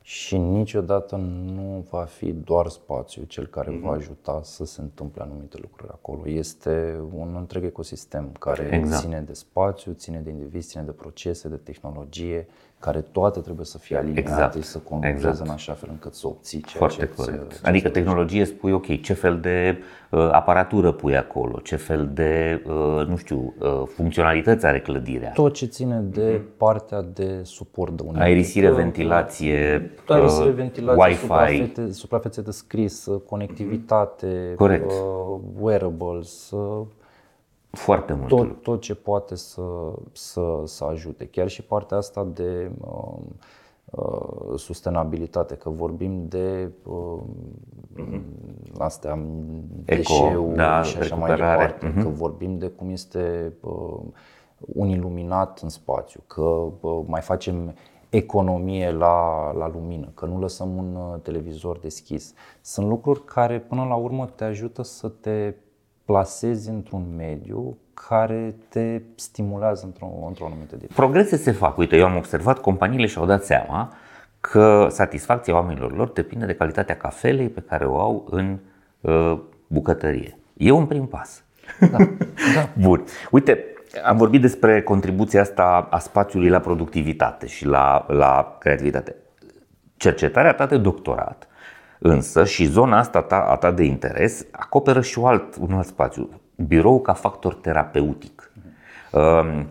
Și niciodată nu va fi doar spațiu cel care mm-hmm. va mhm. ajuta să se întâmple anumite lucruri acolo. Este un întreg ecosistem care exact. ține de spațiu, ține de indivizi, ține de procese, de tehnologie, care toate trebuie să fie aliniate exact. și să conlucreze exact. în așa fel încât să obții ceea Foarte ce corect. Ce adică tehnologie spui, ok, ce fel de uh, aparatură pui acolo, ce fel de, uh, nu știu, uh, funcționalități are clădirea. Tot ce ține de mm-hmm. partea de suport de unitate. Aerisire, ventilație, aerisire, uh, ventilație Wi-Fi. Suprafețe, suprafețe de scris, conectivitate, corect. Uh, wearables, uh, foarte mult. Tot, tot ce poate să, să, să ajute. Chiar și partea asta de uh, uh, sustenabilitate, că vorbim de uh, uh-huh. astea, deșeuri da, și așa mai departe, uh-huh. că vorbim de cum este uh, un iluminat în spațiu, că uh, mai facem economie la, la lumină, că nu lăsăm un uh, televizor deschis. Sunt lucruri care până la urmă te ajută să te plasezi într-un mediu care te stimulează într-o, într-o anumită direcție. Progrese se fac. Uite, eu am observat, companiile și-au dat seama că satisfacția oamenilor lor depinde de calitatea cafelei pe care o au în uh, bucătărie. E un prim pas. Da, da. Bun. Uite, am vorbit despre contribuția asta a spațiului la productivitate și la, la creativitate. Cercetarea ta de doctorat Însă și zona asta ta, a ta de interes acoperă și un alt, un alt spațiu, birou ca factor terapeutic. Um,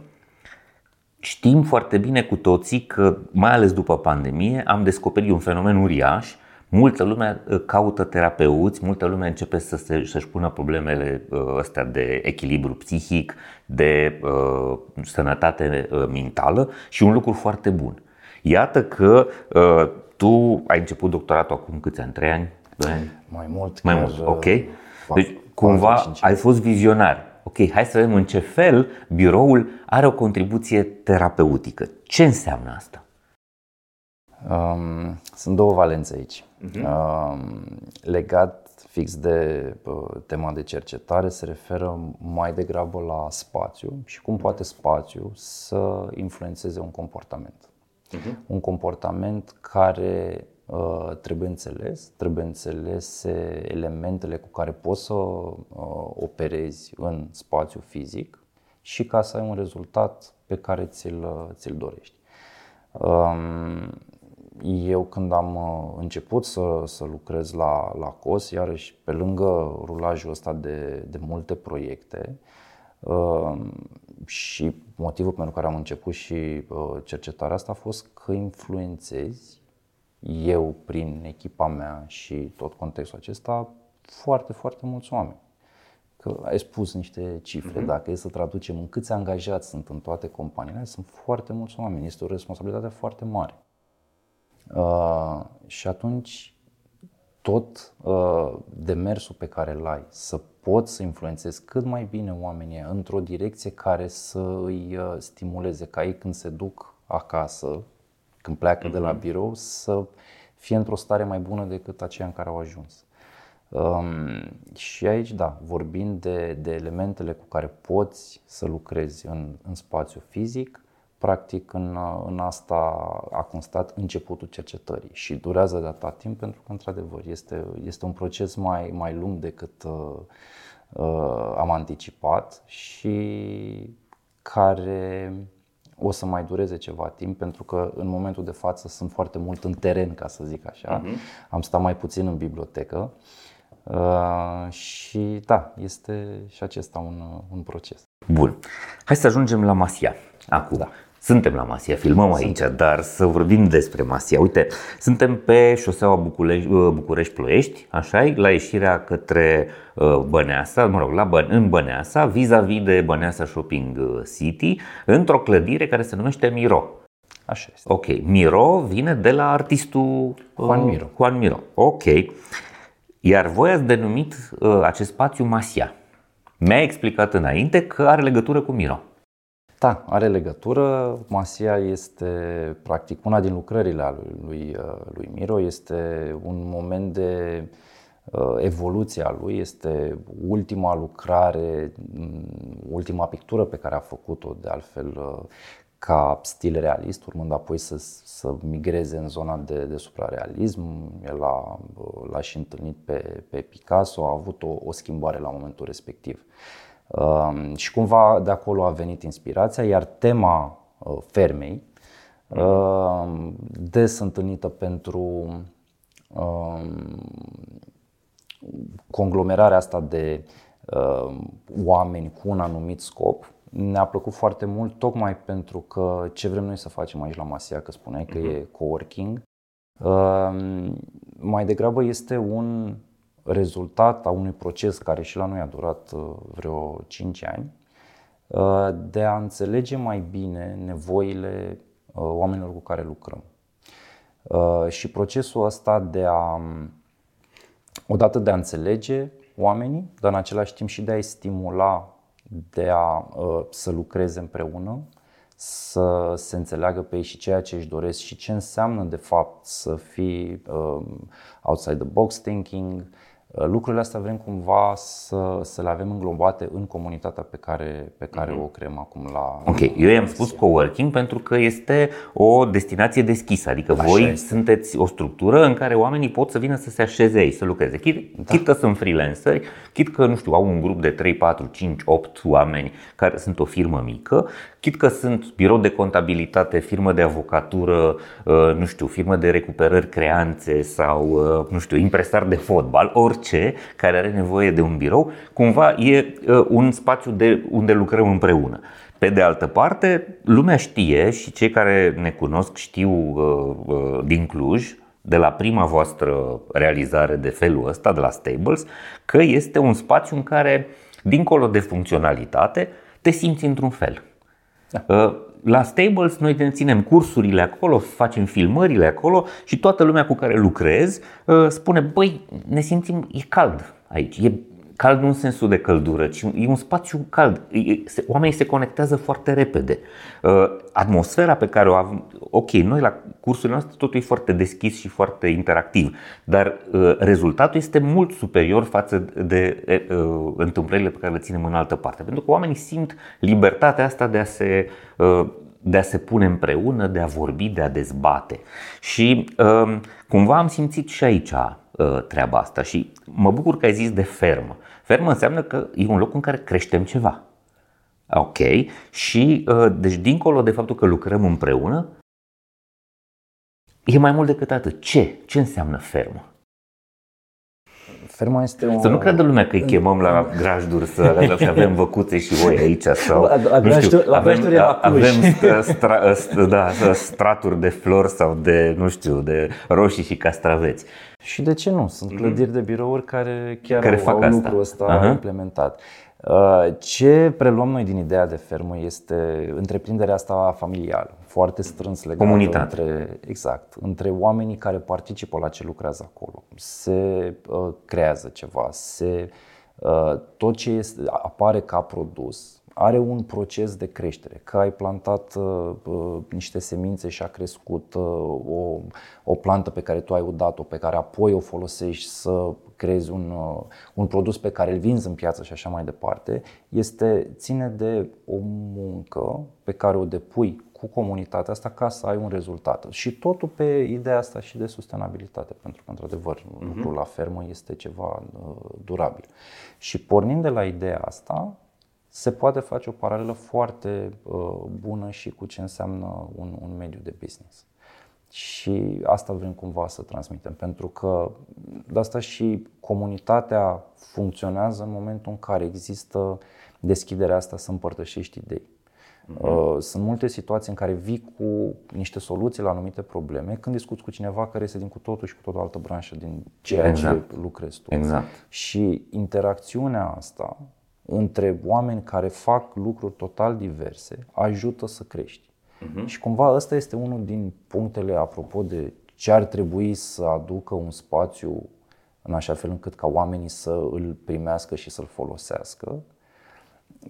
știm foarte bine cu toții că, mai ales după pandemie, am descoperit un fenomen uriaș. Multă lume uh, caută terapeuți, multă lume începe să se, să-și pună problemele uh, astea de echilibru psihic, de uh, sănătate uh, mentală și un lucru foarte bun. Iată că uh, tu ai început doctoratul acum câți ani? Trei ani? Doi ani? Mai mult. Mai mult, ok. Deci cumva ai fost vizionar. ok, hai să vedem în ce fel biroul are o contribuție terapeutică. Ce înseamnă asta? Um, sunt două valențe aici. Uh-huh. Um, legat fix de uh, tema de cercetare se referă mai degrabă la spațiu și cum poate spațiu să influențeze un comportament. Uh-huh. Un comportament care uh, trebuie înțeles, trebuie înțelese elementele cu care poți să uh, operezi în spațiu fizic și ca să ai un rezultat pe care ți-l, ți-l dorești. Um, eu când am uh, început să, să lucrez la, la COS, iarăși pe lângă rulajul ăsta de, de multe proiecte uh, și motivul pentru care am început și uh, cercetarea asta a fost că influențezi eu prin echipa mea și tot contextul acesta foarte, foarte mulți oameni. Că ai spus niște cifre, uh-huh. dacă e să traducem în câți angajați sunt în toate companiile, sunt foarte mulți oameni, este o responsabilitate foarte mare. Uh, și atunci tot uh, demersul pe care îl ai să poți să influențezi cât mai bine oamenii într-o direcție care să îi uh, stimuleze ca ei când se duc acasă, când pleacă mm-hmm. de la mhm. birou, să fie într-o stare mai bună decât aceia în care au ajuns. Um, și aici, da, vorbind de, de elementele cu care poți să lucrezi în, în spațiu fizic, Practic, în, în asta a constat începutul cercetării și durează de atât timp pentru că, într-adevăr, este, este un proces mai, mai lung decât uh, uh, am anticipat și care o să mai dureze ceva timp pentru că în momentul de față sunt foarte mult în teren, ca să zic așa. Uh-huh. Am stat mai puțin în bibliotecă uh, și da, este și acesta un, un proces. Bun. Hai să ajungem la Masia. Acum, da. Suntem la Masia, filmăm aici, dar să vorbim despre Masia. Uite, suntem pe șoseaua București, uh, București-Ploiești, așa la ieșirea către uh, Băneasa, mă rog, la Bă- în Băneasa, vis-a-vis de Băneasa Shopping uh, City, într-o clădire care se numește Miro. Așa este. Ok, Miro vine de la artistul Juan Miro. Juan Miro, ok. Iar voi ați denumit uh, acest spațiu Masia. Mi-a explicat înainte că are legătură cu Miro. Da, are legătură. Masia este practic una din lucrările lui, lui, uh, lui Miro, este un moment de uh, evoluție a lui, este ultima lucrare, mm, ultima pictură pe care a făcut-o de altfel uh, ca stil realist, urmând apoi să, să migreze în zona de, de suprarealism. El a, l-a și întâlnit pe, pe Picasso, a avut o, o schimbare la momentul respectiv. Um, și cumva de acolo a venit inspirația, iar tema uh, fermei, uh, des întâlnită pentru um, conglomerarea asta de uh, oameni cu un anumit scop, ne-a plăcut foarte mult, tocmai pentru că ce vrem noi să facem aici la Masia, că spuneai că uh-huh. e coworking, uh, mai degrabă este un rezultat a unui proces care și la noi a durat uh, vreo 5 ani, uh, de a înțelege mai bine nevoile uh, oamenilor cu care lucrăm. Și procesul ăsta de a, odată de a înțelege oamenii, dar în același timp și de a-i stimula de a să lucreze împreună, să se înțeleagă pe ei și ceea ce își doresc și ce înseamnă de fapt să fii outside the box thinking, Uh, lucrurile astea vrem cumva să, să le avem înglobate în comunitatea pe care, pe care mm-hmm. o creăm acum la. Ok, eu i-am spus coworking pentru că este o destinație deschisă, adică Așa voi este. sunteți o structură în care oamenii pot să vină să se așeze aici, să lucreze. Chit, da. chit că sunt freelanceri, chit că, nu știu, au un grup de 3, 4, 5, 8 oameni care sunt o firmă mică, chit că sunt birou de contabilitate, firmă de avocatură, uh, nu știu, firmă de recuperări creanțe sau, uh, nu știu, impresar de fotbal, orice orice care are nevoie de un birou, cumva e uh, un spațiu de unde lucrăm împreună. Pe de altă parte, lumea știe și cei care ne cunosc știu uh, uh, din Cluj, de la prima voastră realizare de felul ăsta, de la Stables, că este un spațiu în care, dincolo de funcționalitate, te simți într-un fel. Da la Stables noi ne ținem cursurile acolo, facem filmările acolo și toată lumea cu care lucrez uh, spune, băi, ne simțim, e cald aici, e cald nu în sensul de căldură, ci e un spațiu cald. Oamenii se conectează foarte repede. Uh, atmosfera pe care o avem, ok, noi la cursurile noastre totul e foarte deschis și foarte interactiv, dar uh, rezultatul este mult superior față de uh, întâmplările pe care le ținem în altă parte. Pentru că oamenii simt libertatea asta de a se de a se pune împreună, de a vorbi, de a dezbate. Și cumva am simțit și aici treaba asta și mă bucur că ai zis de fermă. Fermă înseamnă că e un loc în care creștem ceva. Ok? Și uh, deci dincolo de faptul că lucrăm împreună, e mai mult decât atât. Ce? Ce înseamnă fermă? Ferma este o... Să nu creadă lumea că îi chemăm la grajduri să, să avem văcuțe și oi aici sau la, la, știu, la avem, avem stra, da, straturi de flori sau de, nu știu, de roșii și castraveți. Și de ce nu? Sunt mhm. clădiri de birouri care chiar care au, fac au asta. lucrul ăsta uh-huh. implementat. Uh, ce preluăm noi din ideea de fermă este întreprinderea asta familială, foarte strâns legată Comunitate. între, exact, între oamenii care participă la ce lucrează acolo. Se uh, creează ceva, se, uh, tot ce este, apare ca produs are un proces de creștere, că ai plantat uh, uh, niște semințe și a crescut uh, o, o plantă pe care tu ai udat-o, pe care apoi o folosești să creezi un, uh, un produs pe care îl vinzi în piață și așa mai departe, este, ține de o muncă pe care o depui cu comunitatea asta ca să ai un rezultat. Și totul pe ideea asta și de sustenabilitate, pentru că, într-adevăr, uh-huh. lucrul la fermă este ceva uh, durabil. Și pornind de la ideea asta, se poate face o paralelă foarte uh, bună și cu ce înseamnă un, un mediu de business. Și asta vrem cumva să transmitem, pentru că de asta și comunitatea funcționează în momentul în care există deschiderea asta să împărtășești idei. Uh-huh. Sunt multe situații în care vii cu niște soluții la anumite probleme când discuți cu cineva care este din cu totul și cu totul altă branșă din ceea exact. ce lucrezi tu. Exact. Și interacțiunea asta între oameni care fac lucruri total diverse ajută să crești. Uh-huh. Și cumva ăsta este unul din punctele apropo de ce ar trebui să aducă un spațiu în așa fel încât ca oamenii să îl primească și să-l folosească,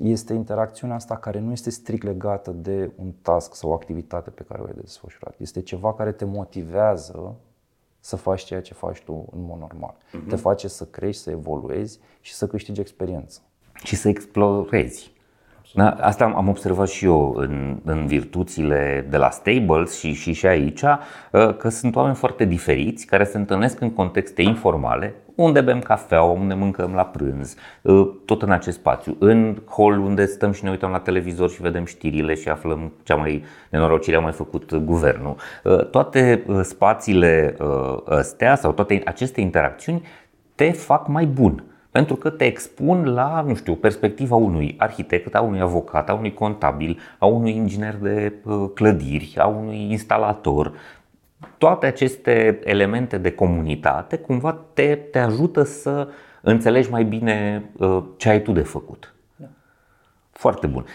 este interacțiunea asta care nu este strict legată de un task sau o activitate pe care o ai de desfășurat. Este ceva care te motivează să faci ceea ce faci tu în mod normal. Uh-huh. Te face să crești, să evoluezi și să câștigi experiență și să explorezi. Da, asta am observat și eu în, în virtuțile de la Stables și, și, și aici, uh, că sunt oameni foarte diferiți care se întâlnesc în contexte informale, unde bem cafea, unde mâncăm la prânz, uh, tot în acest spațiu. În hall unde stăm și ne uităm la televizor și vedem știrile și aflăm cea mai nenorocire a mai făcut guvernul. Uh, toate spațiile astea sau toate aceste interacțiuni te fac mai bun pentru că te expun la, nu știu, perspectiva unui arhitect, a unui avocat, a unui contabil, a unui inginer de uh, clădiri, a unui instalator. Toate aceste elemente de comunitate cumva te, te ajută să înțelegi mai bine uh, ce ai tu de făcut. Da. Foarte bun.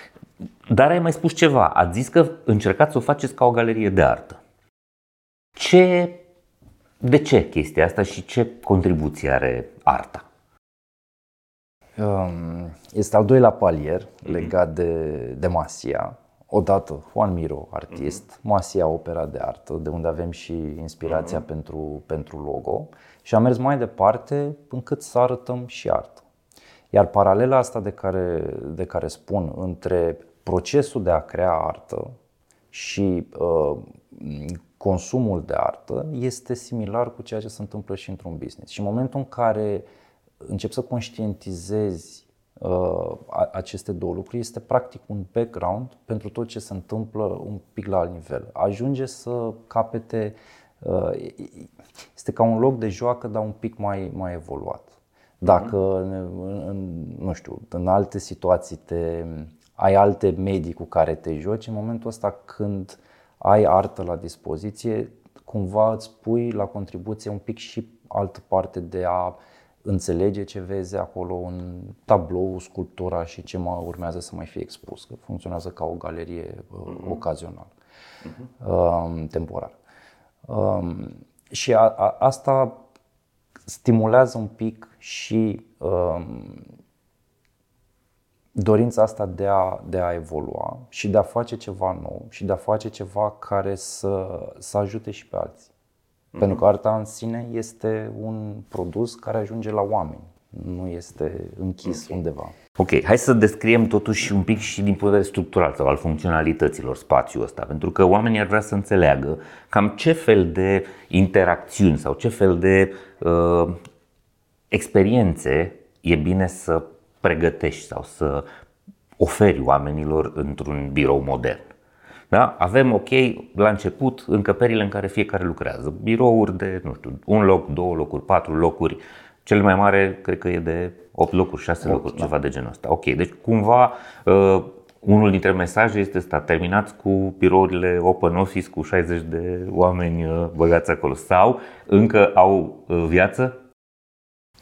Dar ai mai spus ceva. Ați zis că încercați să o faceți ca o galerie de artă. Ce, de ce chestia asta și ce contribuție are arta? Um, este al doilea palier mhm. legat de, de Masia. Odată Juan Miro, artist, mm-hmm. Masia, opera de artă, de unde avem și inspirația mm-hmm. pentru, pentru logo. Și am mers mai departe încât să arătăm și artă. Iar paralela asta de care, de care spun între procesul de a crea artă și uh, consumul de artă este similar cu ceea ce se întâmplă și într-un business. Și în momentul în care uh, încep să conștientizezi uh, aceste două lucruri, este practic un background pentru tot ce se întâmplă un pic la alt nivel. Ajunge să capete, uh, este ca un loc de joacă, dar un pic mai, mai evoluat. Dacă, în, nu știu, în alte situații te, ai alte medii cu care te joci, în momentul ăsta când ai artă la dispoziție, cumva îți pui la contribuție un pic și altă parte de a înțelege ce vezi acolo în tablou, sculptura și ce mai urmează să mai fie expus, că funcționează ca o galerie uh-huh. ocazională, uh-huh. uh, temporar. Um, și a, a, asta stimulează un pic și um, dorința asta de a, de a evolua și de a face ceva nou și de a face ceva care să, să ajute și pe alții. Mm-hmm. Pentru că arta în sine este un produs care ajunge la oameni, nu este închis okay. undeva. Ok, hai să descriem totuși un pic și din punct de vedere structural sau al funcționalităților spațiul ăsta, pentru că oamenii ar vrea să înțeleagă cam ce fel de interacțiuni sau ce fel de uh, experiențe e bine să pregătești sau să oferi oamenilor într-un birou modern. Da? Avem, ok, la început, încăperile în care fiecare lucrează. Birouri de, nu știu, un loc, două locuri, patru locuri. Cel mai mare, cred că e de 8 locuri, 6 locuri, da. ceva de genul ăsta. Ok, deci cumva uh, unul dintre mesaje este ăsta, terminați cu birourile open office cu 60 de oameni uh, băgați acolo sau încă au uh, viață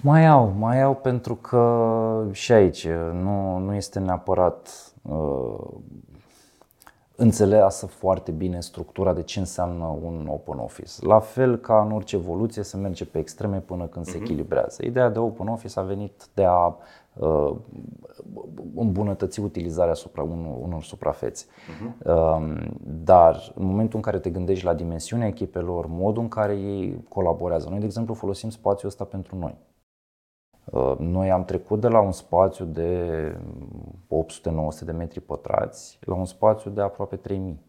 mai au, mai au pentru că și aici nu, nu este neapărat uh, înțeleasă foarte bine structura de ce înseamnă un open office. La fel ca în orice evoluție se merge pe extreme până când se mhm. echilibrează. Ideea de open office a venit de a uh, îmbunătăți utilizarea supra unor, unor suprafețe. Uh-huh. Uh, dar în momentul în care te gândești la dimensiunea echipelor, modul în care ei colaborează. Noi, de exemplu, folosim spațiul ăsta pentru noi. Uh, noi am trecut de la un spațiu de 800-900 de metri pătrați la un spațiu de aproape 3000.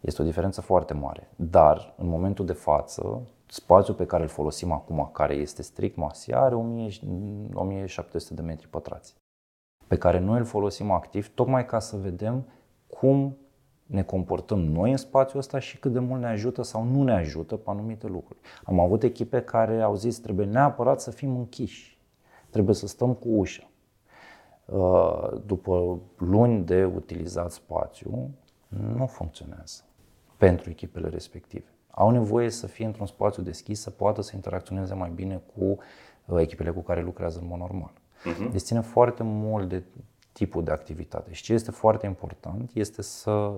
Este o diferență foarte mare. Dar, în momentul de față, spațiul pe care îl folosim acum, care este strict masiar, are 1700 de metri pătrați. Pe care noi îl folosim activ tocmai ca să vedem cum ne comportăm noi în spațiul ăsta și cât de mult ne ajută sau nu ne ajută pe anumite lucruri. Am avut echipe care au zis trebuie neapărat să fim închiși, trebuie să stăm cu ușa. Uh, după luni de utilizat spațiu, nu funcționează pentru echipele respective. Au nevoie să fie într-un spațiu deschis, să poată să interacționeze mai bine cu uh, echipele cu care lucrează în mod normal. Uh-huh. Deci ține foarte mult de tipul de activitate. Și ce este foarte important este să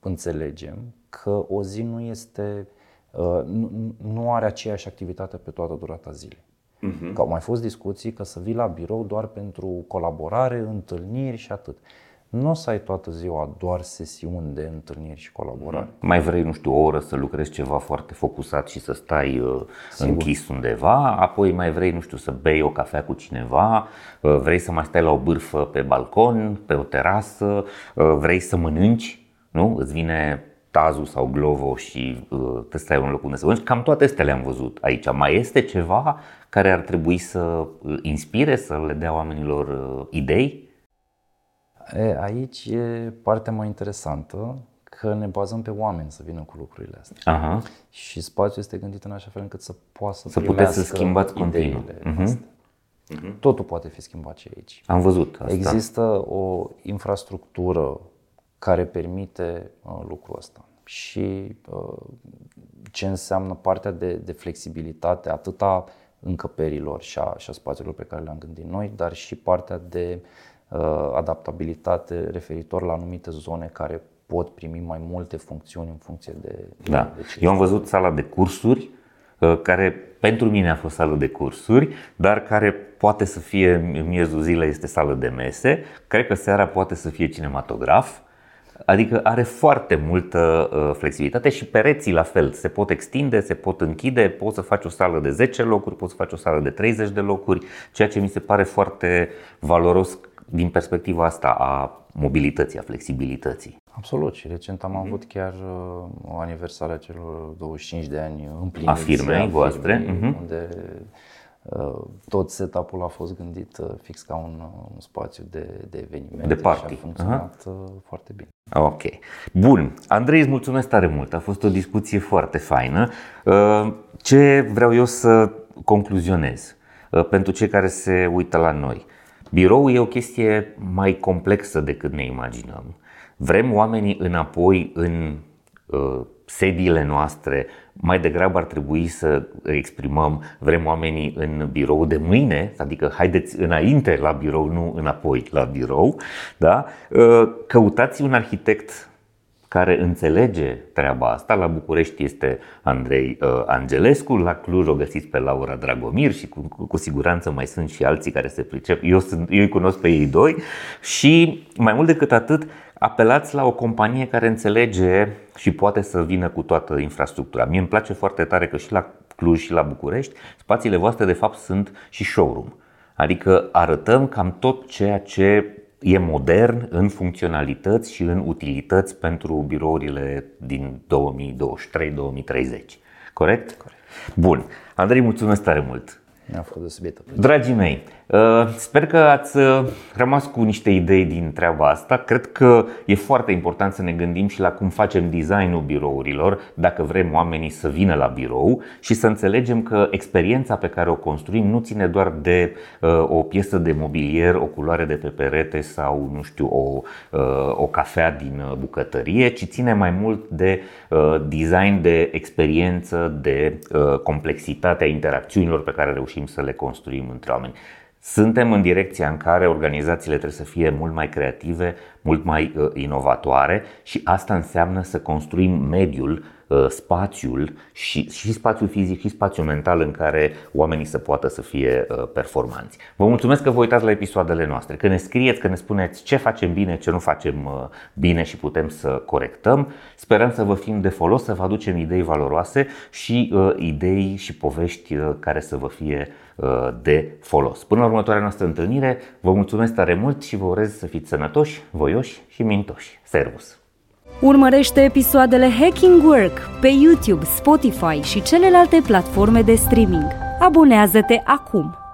înțelegem că o zi nu este uh, nu, nu are aceeași activitate pe toată durata zilei. Uh-huh. Că au mai fost discuții că să vii la birou doar pentru colaborare, întâlniri și atât. Nu o să ai toată ziua doar sesiuni de întâlniri și colaborare. Uh-huh. Mai vrei, nu știu, o oră să lucrezi ceva foarte focusat și să stai uh, închis undeva, apoi mai vrei, nu știu, să bei o cafea cu cineva, uh, vrei să mai stai la o bârfă pe balcon, pe o terasă, uh, vrei să mănânci nu? Îți vine Tazu sau Glovo și uh, te stai un loc unde să mănânci. Cam toate astea le-am văzut aici. Mai este ceva care ar trebui să uh, inspire, să le dea oamenilor uh, idei? E, aici e partea mai interesantă că ne bazăm pe oameni să vină cu lucrurile astea. Aha. Și spațiul este gândit în așa fel încât să poată să, să puteți să schimbați continuu. Uh-huh. Uh-huh. Totul poate fi schimbat și aici. Am văzut asta. Există o infrastructură care permite uh, lucrul ăsta. Și uh, ce înseamnă partea de, de flexibilitate, atât a încăperilor și a, și a spațiilor pe care le-am gândit noi, dar și partea de uh, adaptabilitate referitor la anumite zone care pot primi mai multe funcțiuni în funcție de. Da. De Eu am văzut sala de cursuri uh, care pentru mine a fost sală de cursuri, dar care poate să fie în miezul zilei este sală de mese, cred că seara poate să fie cinematograf, Adică are foarte multă uh, flexibilitate și pereții la fel. Se pot extinde, se pot închide, poți să faci o sală de 10 locuri, poți să faci o sală de 30 de locuri, ceea ce mi se pare foarte valoros din perspectiva asta a mobilității, a flexibilității. Absolut și recent am avut chiar uh, o aniversare a celor 25 de ani împliniți a firmei voastre, firmei, uh-huh. unde Uh, tot setup-ul a fost gândit uh, fix ca un, uh, un spațiu de, de evenimente de party. și a funcționat uh foarte bine. Ok. Bun. Andrei, îți mulțumesc tare mult. A fost o discuție foarte faină. Ce vreau eu să concluzionez pentru cei care se uită la noi? Biroul e o chestie mai complexă decât ne imaginăm. Vrem oamenii înapoi în sediile noastre, mai degrabă ar trebui să exprimăm vrem oamenii în birou de mâine, adică haideți înainte la birou, nu înapoi la birou. Da? Ă, căutați un arhitect care înțelege treaba asta. La București este Andrei uh, Angelescu, la Cluj o găsiți pe Laura Dragomir și cu, cu, cu siguranță mai sunt și alții care se pricep. Eu, sunt, eu îi cunosc pe ei doi și mai mult decât atât apelați la o companie care înțelege și poate să vină cu toată infrastructura. Mie îmi place foarte tare că și la Cluj și la București spațiile voastre de fapt sunt și showroom. Adică arătăm cam tot ceea ce e modern în funcționalități și în utilități pentru birourile din 2023-2030. Corect? Corect. Bun. Andrei, mulțumesc tare mult. Mi-a fost deosebită. Dragii mei, uh, sper că ați uh, rămas cu niște idei din treaba asta. Cred că e foarte important să ne gândim și la cum facem designul birourilor, dacă vrem oamenii să vină la birou și să înțelegem că experiența pe care o construim nu ține doar de uh, o piesă de mobilier, o culoare de pe perete sau, nu știu, o, o cafea din bucătărie, ci ține mai mult de design, de experiență, de complexitatea interacțiunilor pe care reușim reușim să le construim între oameni. Suntem în direcția în care organizațiile trebuie să fie mult mai creative, mult mai uh, inovatoare și asta înseamnă să construim mediul, uh, spațiul și, și spațiul fizic și spațiul mental în care oamenii să poată să fie uh, performanți. Vă mulțumesc că vă uitați la episoadele noastre, că ne scrieți, că ne spuneți ce facem bine, ce nu facem uh, bine și putem să corectăm. Sperăm să vă fim de folos, să vă aducem idei valoroase și uh, idei și povești uh, care să vă fie Uh, de folos. Până la următoarea noastră întâlnire, vă mulțumesc tare mult și vă urez să fiți sănătoși, voioși și mintoși. Servus! Urmărește episoadele Hacking Work pe YouTube, Spotify și celelalte platforme de streaming. Abonează-te acum!